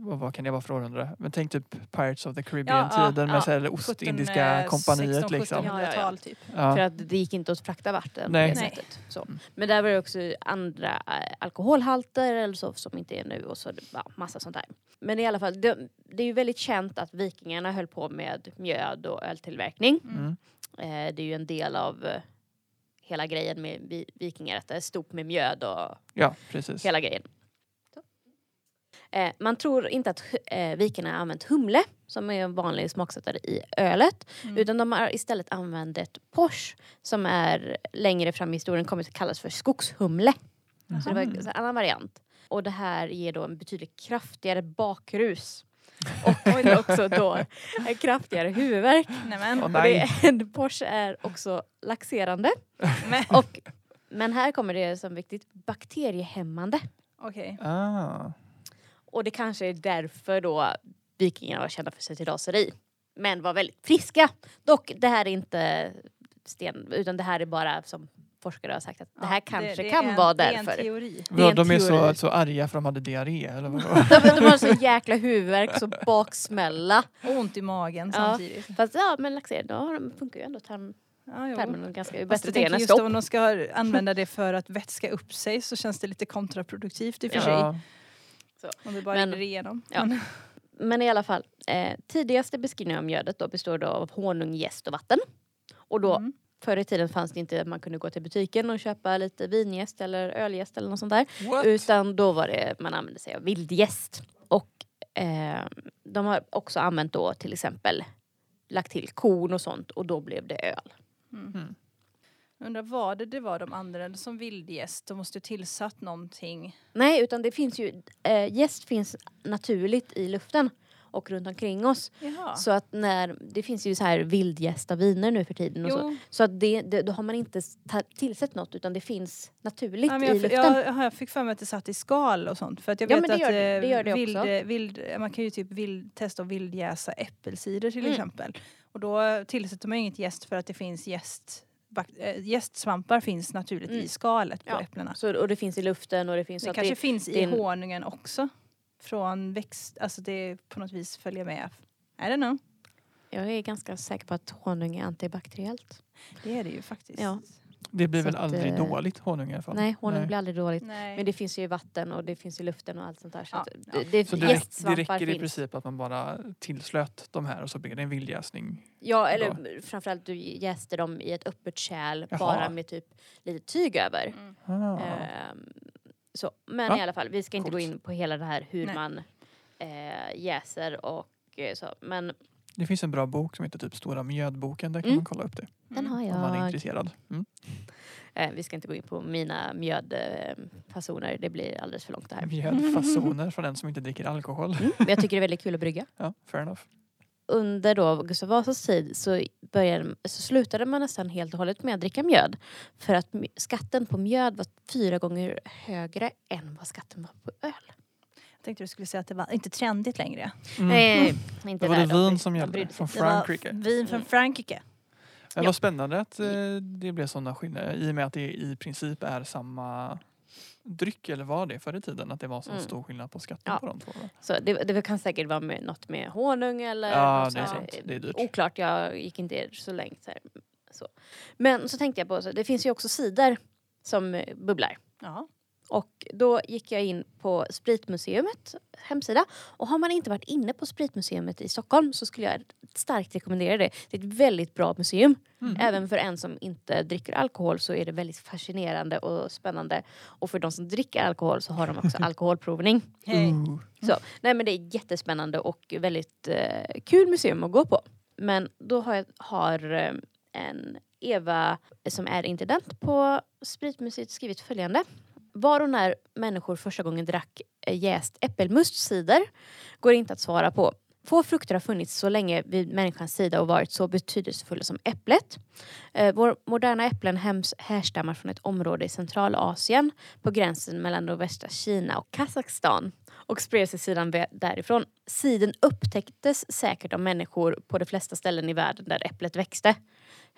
Speaker 1: vad, vad kan det vara för århundrade? Men tänk typ Pirates of the Caribbean-tiden med
Speaker 3: ja.
Speaker 1: så här
Speaker 2: 17,
Speaker 1: Ostindiska
Speaker 2: eh,
Speaker 1: kompaniet
Speaker 2: 16,
Speaker 1: liksom.
Speaker 3: Ja, ja, ja.
Speaker 2: 1700-tal typ.
Speaker 1: Ja.
Speaker 3: För att det gick inte att frakta vatten
Speaker 1: Nej.
Speaker 3: på det
Speaker 2: Nej.
Speaker 3: sättet. Så.
Speaker 1: Mm.
Speaker 3: Men där var det också andra eh, alkoholhalter eller så som inte är nu och så ja, massa sånt där. Men i alla fall, det, det är ju väldigt känt att vikingarna höll på med mjöd och öltillverkning.
Speaker 1: Mm.
Speaker 3: Eh, det är ju en del av eh, hela grejen med vi, vikingar, att det är stort med mjöd och
Speaker 1: ja, precis.
Speaker 3: hela grejen. Eh, man tror inte att eh, vikingarna har använt humle som är en vanlig smaksättare i ölet.
Speaker 2: Mm.
Speaker 3: Utan de har istället använt Porsche som är längre fram i historien kommit att kallas för skogshumle. Så det var en annan variant. Och det här ger då en betydligt kraftigare bakrus. Och (laughs) också då en kraftigare huvudvärk.
Speaker 2: Nämen.
Speaker 1: Nej.
Speaker 3: det, en (laughs) Porsche är också laxerande.
Speaker 2: Men,
Speaker 3: Och, men här kommer det som viktigt bakteriehämmande.
Speaker 2: okej.
Speaker 1: Ah.
Speaker 3: Och det kanske är därför då vikingarna var kända för sitt raseri. Men var väldigt friska. Dock, det här är inte sten, utan det här är bara som forskare har sagt att det här
Speaker 2: Ja,
Speaker 3: kanske
Speaker 2: det
Speaker 3: kan
Speaker 2: är en,
Speaker 3: vara
Speaker 2: Det är
Speaker 3: därför.
Speaker 2: en teori.
Speaker 3: Det är en
Speaker 1: de är så,
Speaker 3: teori.
Speaker 1: så arga för de hade diarré eller vadå?
Speaker 3: De, har så jäkla huvudvärk, så baksmälla.
Speaker 2: Och ont i magen
Speaker 3: Ja.
Speaker 2: samtidigt.
Speaker 3: Fast ja, men laxering, då har de- funkar ju ändå tarm,
Speaker 2: Ja,
Speaker 3: tarmen ganska bättre än en
Speaker 2: just om de ska använda det för att vätska upp sig så känns det lite kontraproduktivt i och för sig.
Speaker 1: Ja.
Speaker 2: Om det bara
Speaker 3: Men-
Speaker 2: rinner igenom.
Speaker 3: Ja.
Speaker 2: Men,
Speaker 3: i alla fall, eh, tidigaste beskrivningen av mjödet då består då av honung, jäst och vatten. Och då
Speaker 2: Mm.
Speaker 3: Förr i tiden fanns det inte att man kunde gå till butiken och köpa lite vinjäst eller öljäst eller något sånt där.
Speaker 1: What?
Speaker 3: Utan då var det, man använde sig av vildjäst. Och eh, de har också använt då till exempel lagt till korn och sånt och då blev det öl.
Speaker 2: mm. Undrar vad det, det var de använde som vildgäst. De måste ju tillsatt någonting.
Speaker 3: Nej, utan det finns ju, eh, jäst finns naturligt i luften och runt omkring oss.
Speaker 2: Jaha.
Speaker 3: Så att när, det finns ju så här vildjästa viner nu för tiden och så.
Speaker 2: Jo,
Speaker 3: Så att det, det, då har man inte tillsett något utan det finns naturligt
Speaker 2: ja, men
Speaker 3: i
Speaker 2: jag,
Speaker 3: luften.
Speaker 2: jag, jag fick för mig att det satt i skal och sånt. För att jag
Speaker 3: Ja,
Speaker 2: vet att
Speaker 3: gör det- det
Speaker 2: eh,
Speaker 3: gör det
Speaker 2: vild,
Speaker 3: också.
Speaker 2: vild, man kan ju typ vild, testa att vildjäsa äppelcider till
Speaker 3: Mm.
Speaker 2: exempel. Och då tillsätter man inget jäst för att det finns jäst äh, jästsvampar finns naturligt
Speaker 3: Mm.
Speaker 2: i skalet på
Speaker 3: Ja.
Speaker 2: äpplena.
Speaker 3: Så, och det finns i luften och det finns...
Speaker 2: Det kanske finns
Speaker 3: det
Speaker 2: i
Speaker 3: är en-
Speaker 2: honungen också. Från växt, alltså det på något vis följer med. I don't know.
Speaker 3: Jag är ganska säker på att honung är antibakteriellt.
Speaker 2: Det är det ju faktiskt.
Speaker 3: Ja.
Speaker 1: Det blir
Speaker 3: Så
Speaker 1: väl
Speaker 3: att,
Speaker 1: aldrig
Speaker 3: eh,
Speaker 1: dåligt honung i alla fall?
Speaker 3: Nej, honung
Speaker 1: Nej.
Speaker 3: blir aldrig dåligt.
Speaker 2: Nej.
Speaker 3: Men det finns ju i vatten och det finns i luften och allt sånt där. Så
Speaker 2: Ja,
Speaker 3: att
Speaker 2: ja.
Speaker 3: det, det,
Speaker 1: Så det, räck, det räcker i
Speaker 3: finns.
Speaker 1: princip att man bara tillslöt de här och så blir det en vildjäsning?
Speaker 3: Ja, eller framförallt du jäste dem i ett öppet kärl
Speaker 1: Jaha.
Speaker 3: bara med typ lite tyg över.
Speaker 2: Mm.
Speaker 1: Ah.
Speaker 3: Ehm, så. Men
Speaker 1: Ja,
Speaker 3: i alla fall, vi ska inte gå
Speaker 1: coolt.
Speaker 3: in på hela det här hur
Speaker 2: Nej.
Speaker 3: man eh, jäser och eh, så. Men
Speaker 1: Det finns en bra bok som heter typ Stora mjödboken. Där kan
Speaker 3: Mm.
Speaker 1: man kolla upp det
Speaker 3: den har
Speaker 1: om man är
Speaker 3: jag.
Speaker 1: intresserad. Mm.
Speaker 3: Eh, vi ska inte gå in på mina mjödfasoner, det blir alldeles för långt det här.
Speaker 1: Mjödfasoner från den som inte dricker alkohol.
Speaker 3: Mm, men jag tycker det är väldigt kul att brygga. (laughs)
Speaker 1: Ja, fair enough.
Speaker 3: under då Gustav Vasas tid så, började, så slutade man nästan helt och hållet med att dricka mjöd. För att skatten på mjöd var fyra gånger högre än vad skatten var på öl.
Speaker 2: Jag tänkte du skulle säga att det var inte trendigt längre.
Speaker 1: Mm.
Speaker 3: Nej, inte
Speaker 1: Det var det.
Speaker 3: De-
Speaker 1: vin som
Speaker 3: de
Speaker 1: gällde från.
Speaker 2: Det var
Speaker 1: Frankrike.
Speaker 2: vin från
Speaker 3: Mm.
Speaker 2: Frankrike.
Speaker 3: Ja.
Speaker 1: vad spännande att eh, det blev sådana skillnader i och med att det i princip är samma dryck eller var det förr i tiden? Att det var så
Speaker 3: Mm.
Speaker 1: stor skillnad på skatten
Speaker 3: Ja.
Speaker 1: på de två? va?
Speaker 3: Så det, det kan säkert vara med, något med honung eller
Speaker 1: Ja,
Speaker 3: något
Speaker 1: det är sant. Det är dyrt.
Speaker 3: Oklart, jag gick inte så länge. Så, så. Men så tänkte jag på, så, det finns ju också cider som eh, bubblar.
Speaker 2: Ja.
Speaker 3: Och då gick jag in på Spritmuseumets hemsida. Och har man inte varit inne på Spritmuseet i Stockholm så skulle jag starkt rekommendera det. Det är ett väldigt bra museum.
Speaker 1: Mm.
Speaker 3: Även för en som inte dricker alkohol så är det väldigt fascinerande och spännande. Och för de som dricker alkohol så har de också (laughs) alkoholprovning.
Speaker 2: Hej.
Speaker 1: Ooh.
Speaker 3: Så, nej men det är jättespännande och väldigt eh, kul museum att gå på. Men då har, jag, har eh, en Eva som är intendent på Spritmuseet skrivit följande. Var och när människor första gången drack eh, jäst äppelmustcider går inte att svara på. Få frukter har funnits så länge vid människans sida och varit så betydelsefulla som äpplet. Eh, vår moderna äpplen hems härstammar från ett område i Centralasien på gränsen mellan nordvästra Kina och Kazakstan och spred sig sedan därifrån. Siden upptäcktes säkert av människor på de flesta ställen i världen där äpplet växte.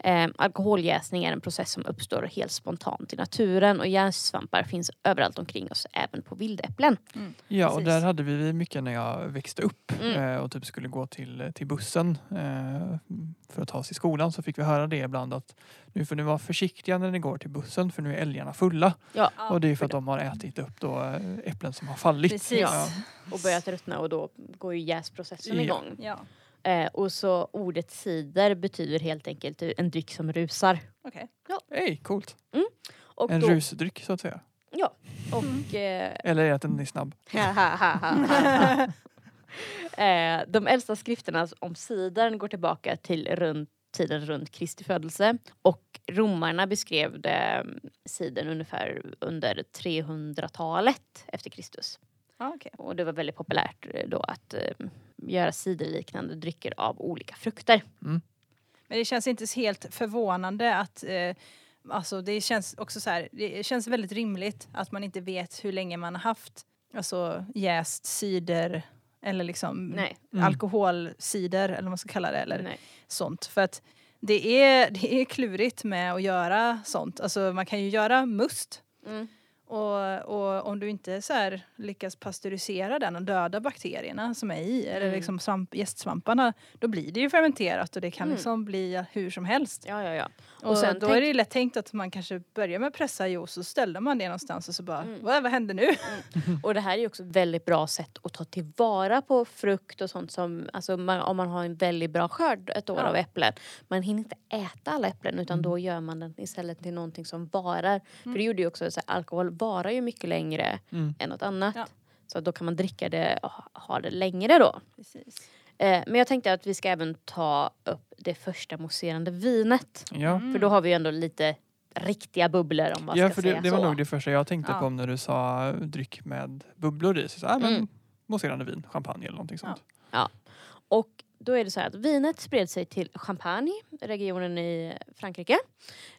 Speaker 3: Eh, alkoholjäsning är en process som uppstår helt spontant i naturen och jästsvampar finns överallt omkring oss, även på vildäpplen.
Speaker 1: Ja, och
Speaker 3: Precis.
Speaker 1: där hade vi mycket när jag växte upp
Speaker 3: Mm.
Speaker 1: eh, och typ skulle gå till, till bussen eh, för att ta sig till skolan så fick vi höra det ibland att nu får ni vara försiktiga när ni går till bussen för nu är älgarna fulla.
Speaker 3: Ja,
Speaker 1: och det är för att de har ätit upp då eh, äpplen som har fallit.
Speaker 2: Precis.
Speaker 1: Ja.
Speaker 3: och börjat ruttna och då går ju jäsprocessen
Speaker 1: Ja.
Speaker 3: igång.
Speaker 2: Ja.
Speaker 3: Eh, och så ordet cider betyder helt enkelt en dryck som rusar.
Speaker 2: Okej.
Speaker 1: Hej, coolt.
Speaker 3: Och
Speaker 1: En
Speaker 3: då,
Speaker 1: rusdryck så att säga.
Speaker 3: Ja, och... Eh,
Speaker 1: Eller är det att den är snabb? (laughs) (laughs)
Speaker 3: eh, de äldsta skrifterna om cidern går tillbaka till runt tiden runt Kristi födelse. Och romarna beskrev det, mm, cidern ungefär under 300-talet efter Kristus.
Speaker 2: Ja, okej.
Speaker 3: Och det var väldigt populärt eh, då att eh, göra ciderliknande drycker av olika frukter.
Speaker 2: Men det känns inte så helt förvånande att eh, Alltså det känns också så här, det känns väldigt rimligt att man inte vet hur länge man har haft alltså jäst cider eller liksom
Speaker 3: Nej.
Speaker 1: Mm.
Speaker 2: alkoholcider eller vad man ska kalla det eller
Speaker 3: Nej.
Speaker 2: sånt. För att det är, det är klurigt med att göra sånt. Alltså man kan ju göra must
Speaker 3: Mm.
Speaker 2: Och, och om du inte så här lyckas pastörisera den och döda bakterierna som är i, eller
Speaker 3: Mm.
Speaker 2: liksom svamp, jästsvamparna, då blir det ju fermenterat och det kan
Speaker 3: Mm.
Speaker 2: liksom bli hur som helst.
Speaker 3: Ja, ja, ja.
Speaker 2: Och,
Speaker 3: sen
Speaker 2: då
Speaker 3: tänk-
Speaker 2: är det ju lätt tänkt att man kanske börjar med att pressa juice och ställer man det någonstans och så bara,
Speaker 3: Mm.
Speaker 2: vad, vad händer nu?
Speaker 3: Och det här är ju också ett väldigt bra sätt att ta tillvara på frukt och sånt som, alltså man, om man har en väldigt bra skörd ett år
Speaker 2: Ja.
Speaker 3: av äpplen. Man hinner inte äta alla äpplen utan då gör man den istället till någonting som varar. För det gjorde ju också så här, alkohol varar ju mycket längre
Speaker 1: Mm.
Speaker 3: än något annat.
Speaker 2: Ja.
Speaker 3: Så då kan man dricka det och ha- det längre då.
Speaker 2: Precis.
Speaker 3: Eh, men jag tänkte att vi ska även ta upp det första mousserande vinet.
Speaker 1: Ja.
Speaker 3: För då har vi ju ändå lite riktiga bubblor om man
Speaker 1: Ja,
Speaker 3: ska
Speaker 1: för
Speaker 3: säga
Speaker 1: det, det var
Speaker 3: så.
Speaker 1: nog det första jag tänkte
Speaker 2: Ja.
Speaker 1: på när du sa dryck med bubblor i. Så, ah, men,
Speaker 3: Mm.
Speaker 1: Mousserande vin, champagne eller någonting sånt.
Speaker 3: Och då är det så här att vinet spred sig till Champagne, regionen i Frankrike,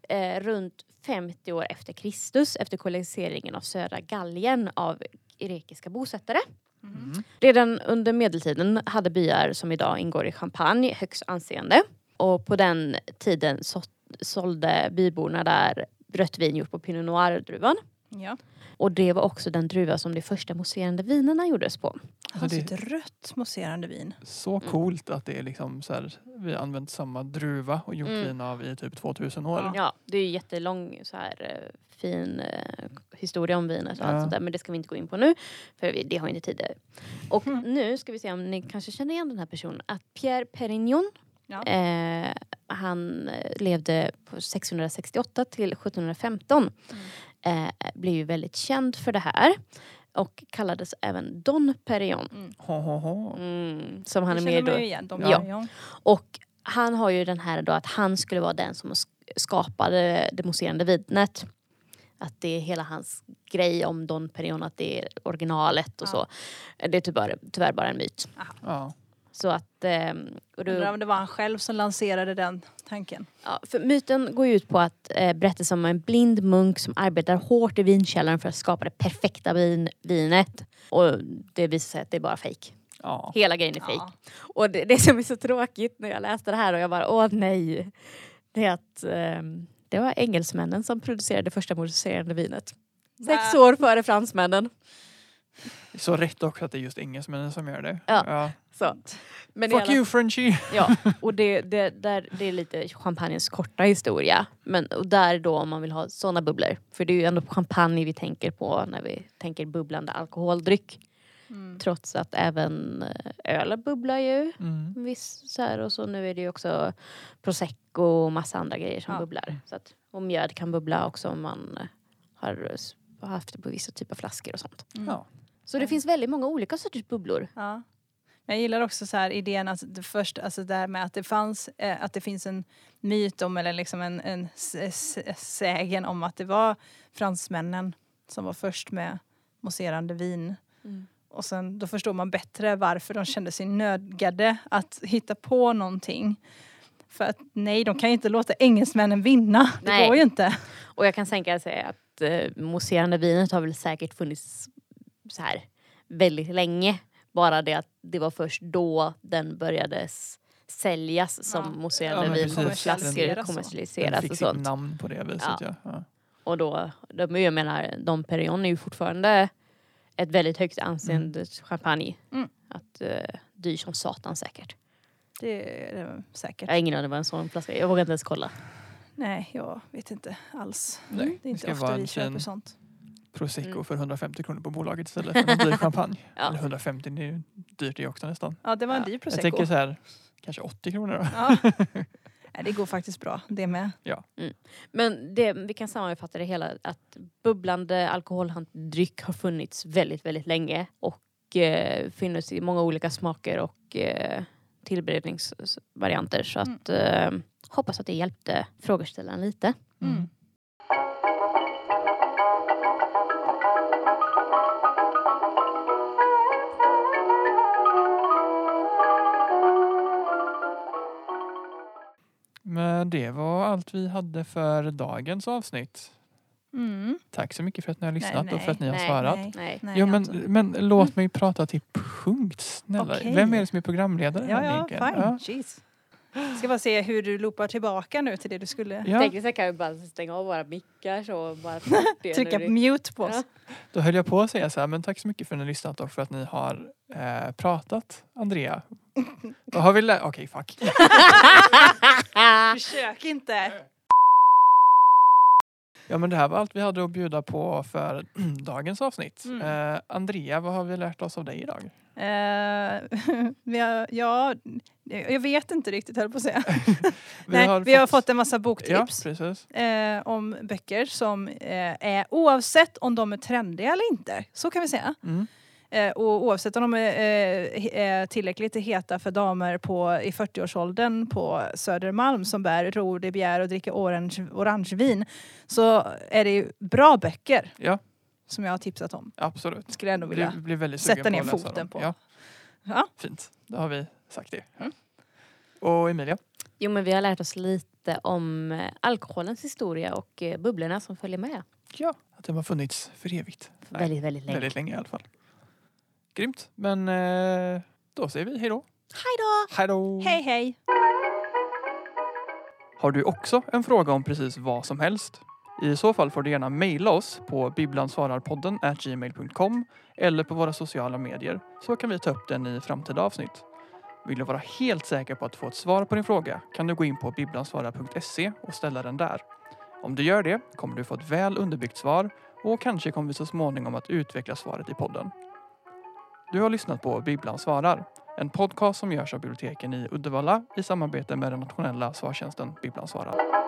Speaker 3: eh, runt 50 år efter Kristus efter koloniseringen av södra Gallien av grekiska bosättare.
Speaker 1: Mm.
Speaker 3: Redan under medeltiden hade byar som idag ingår i Champagne högst anseende. Och på den tiden så, sålde byborna där rött vin gjort på Pinot Noir-druvan.
Speaker 2: Ja.
Speaker 3: Och det var också den druva som de första mousserande vinerna gjordes på.
Speaker 2: Alltså
Speaker 1: det-
Speaker 2: ett rött mousserande vin.
Speaker 1: Så coolt att det är liksom så här, vi har använt samma druva och gjort
Speaker 3: Mm.
Speaker 1: vin av i typ 2000 år.
Speaker 2: Ja.
Speaker 3: Ja, det är ju jättelång så här eh, fin eh, historia om vinet och allt
Speaker 1: Ja.
Speaker 3: sånt där. Men det ska vi inte gå in på nu. För vi, det har inte tid. Och
Speaker 2: Mm.
Speaker 3: nu ska vi se om ni kanske känner igen den här personen. Att Pierre Perignon
Speaker 2: Ja.
Speaker 3: Eh, han eh, levde på 668 till 1715.
Speaker 2: Mm.
Speaker 3: Eh, blev ju väldigt känd för det här. Och kallades även Don Perignon.
Speaker 2: Mm.
Speaker 1: Ho, ho, ho.
Speaker 3: Mm, som han
Speaker 2: Det
Speaker 3: är med
Speaker 2: man
Speaker 3: då.
Speaker 2: igen. De
Speaker 3: Ja. Och han har ju den här då att han skulle vara den som sk- skapade det mousserande vinet. Att det är hela hans grej om Don Perignon, att det är originalet och
Speaker 2: Ja.
Speaker 3: så. Det är tyvärr, tyvärr bara en myt.
Speaker 1: Ja.
Speaker 3: Så att... ehm, och då,
Speaker 2: Undrar om det var han själv som lanserade den tanken.
Speaker 3: Ja, för myten går ju ut på att eh, berätta om en blind munk som arbetar hårt i vinkällaren för att skapa det perfekta vin, vinet. Och det visar sig att det är bara fejk.
Speaker 1: Ja.
Speaker 3: Hela grejen är fejk.
Speaker 2: Ja.
Speaker 3: Och det, det som är så tråkigt när jag läste det här och jag bara åh nej. Det är att ehm, det var engelsmännen som producerade första mousserande vinet. Sex år före fransmännen.
Speaker 1: Så rätt också att det är just engelsmännen som gör det.
Speaker 3: Ja. Så. Men
Speaker 1: Fuck
Speaker 3: alla-
Speaker 1: you Frenchie!
Speaker 3: Ja, (laughs) och det, det, där, det är lite champagnens korta historia. Men och där då om man vill ha såna bubblor. För det är ju ändå champagne vi tänker på när vi tänker bubblande alkoholdryck.
Speaker 2: Mm.
Speaker 3: Trots att även eh, öl bubblar ju.
Speaker 1: Mm.
Speaker 3: Viss, så här, och så nu är det ju också prosecco och massa andra grejer som
Speaker 2: Ja.
Speaker 3: bubblar. Så att, och mjöd kan bubbla också om man har har haft det på vissa typer av flaskor och sånt.
Speaker 2: Mm.
Speaker 1: Ja.
Speaker 3: Så det finns väldigt många olika sorters bubblor.
Speaker 2: Ja. Jag gillar också så här idén att det först, alltså det här med att det fanns, eh, att det finns en myt om eller liksom en, en sägen om att det var fransmännen som var först med mousserande vin. Och sen då förstår man bättre varför de kände sig nödgade att hitta på någonting. För att nej, de kan ju inte låta engelsmännen vinna. Det
Speaker 3: Nej.
Speaker 2: går ju inte.
Speaker 3: Och jag kan tänka sig att eh, mousserande vinet har väl säkert funnits så här väldigt länge. Bara det att det var först då den började säljas som
Speaker 2: Ja.
Speaker 3: mousserande
Speaker 1: Ja,
Speaker 3: vin flaskor
Speaker 2: Kommersialiseras.
Speaker 1: Den
Speaker 3: och
Speaker 1: sitt
Speaker 3: sånt.
Speaker 1: namn på det viset. Ja. Ja.
Speaker 3: Och då, de, jag menar, Dom Perignon är ju fortfarande ett väldigt högt anseende champagne.
Speaker 2: Mm.
Speaker 3: Att uh, dyr som satan säkert.
Speaker 2: Det är det säkert.
Speaker 3: Jag har ingen aning vad en sån flaska. Jag vågar inte ens kolla.
Speaker 2: Nej, jag vet inte alls.
Speaker 1: Nej,
Speaker 2: Det är
Speaker 1: det
Speaker 2: inte
Speaker 1: vara
Speaker 2: ofta vi köper sånt.
Speaker 1: Prosecco
Speaker 3: Mm.
Speaker 1: för 150 kronor på bolaget istället för en dyr (laughs) champagne.
Speaker 3: Ja.
Speaker 1: Eller 150, det är ju dyrt det också nästan.
Speaker 2: Ja, det var en
Speaker 3: Ja.
Speaker 2: dyr
Speaker 1: Jag
Speaker 2: prosecco.
Speaker 1: tänker så här, kanske 80 kronor då.
Speaker 2: Ja. (laughs) Nej, det går faktiskt bra, det med.
Speaker 3: Men det, vi kan sammanfatta det hela att bubblande alkoholdryck har funnits väldigt, väldigt länge och eh, finns i många olika smaker och eh, tillberedningsvarianter. Så att eh, hoppas att det hjälpte frågeställaren lite.
Speaker 2: Mm.
Speaker 1: Det var allt vi hade för dagens avsnitt.
Speaker 2: Mm.
Speaker 1: Tack så mycket för att ni har lyssnat
Speaker 2: nej,
Speaker 1: och för att ni har
Speaker 3: nej,
Speaker 1: svarat.
Speaker 2: Nej,
Speaker 3: Nej.
Speaker 1: Jo, men,
Speaker 2: har
Speaker 1: men låt mig prata till punkt snälla.
Speaker 2: Okej.
Speaker 1: Vem är det som är programledare?
Speaker 2: Ja,
Speaker 1: här,
Speaker 2: ja, fine.
Speaker 1: Ja.
Speaker 2: Jeez. Ska bara se hur du loopar tillbaka nu till det du skulle
Speaker 1: Ja,
Speaker 3: Tänk så kan vi bara stänga av våra mickar så och bara (laughs)
Speaker 2: trycka
Speaker 3: det-
Speaker 2: mute på oss.
Speaker 1: då höll jag på att säga så här, men tack så mycket för att ni har lyssnat och för att ni har eh, pratat, Andrea. Vad har vi lä- Okej, fuck. (laughs)
Speaker 2: Försök inte.
Speaker 1: Ja, men det här var allt vi hade att bjuda på för (clears throat) dagens avsnitt.
Speaker 2: Mm.
Speaker 1: Eh, Andrea, vad har vi lärt oss av dig idag? (laughs)
Speaker 2: Vi har, ja, jag vet inte riktigt höll på att säga. (laughs) (laughs)
Speaker 1: Vi
Speaker 2: Nej, vi har fått en massa boktips.
Speaker 1: Ja,
Speaker 2: eh, om böcker som eh, är oavsett om de är trendiga eller inte. Så kan vi säga.
Speaker 1: Mm.
Speaker 2: Eh, och oavsett om de är, eh, är tillräckligt heta för damer på, i 40-årsåldern på Södermalm som bär ro, det begär och dricker orange, orangevin så är det ju bra böcker
Speaker 1: Ja,
Speaker 2: som jag har tipsat om.
Speaker 1: absolut.
Speaker 2: Skulle jag ändå
Speaker 1: Blir,
Speaker 2: vilja.
Speaker 1: blir väldigt
Speaker 2: sätta ner
Speaker 1: på
Speaker 2: foten på.
Speaker 1: Ja,
Speaker 2: Ja.
Speaker 1: fint. Då har vi sagt det.
Speaker 2: Mm.
Speaker 1: Och Emilia?
Speaker 3: Jo men vi har lärt oss lite om eh, alkoholens historia och eh, bubblorna som följer med.
Speaker 1: Ja. Att de har funnits för evigt. Nej,
Speaker 3: Väldigt, väldigt länge.
Speaker 1: Väldigt länge i alla fall. Grymt. Men eh, då säger vi hej då.
Speaker 3: Hej då!
Speaker 1: Hej då!
Speaker 2: Hej hej!
Speaker 1: Har du också en fråga om precis vad som helst? I så fall får du gärna mejla oss på bibblansvararpodden gmail.com eller på våra sociala medier så kan vi ta upp den i framtida avsnitt. Vill du vara helt säker på att få ett svar på din fråga kan du gå in på bibblansvarar.se och ställa den där. Om du gör det kommer du få ett väl underbyggt svar och kanske kommer vi så småningom att utveckla svaret i podden. Du har lyssnat på Bibblan svarar, en podcast som görs av biblioteken i Uddevalla i samarbete med den nationella svartjänsten Bibblan svarar.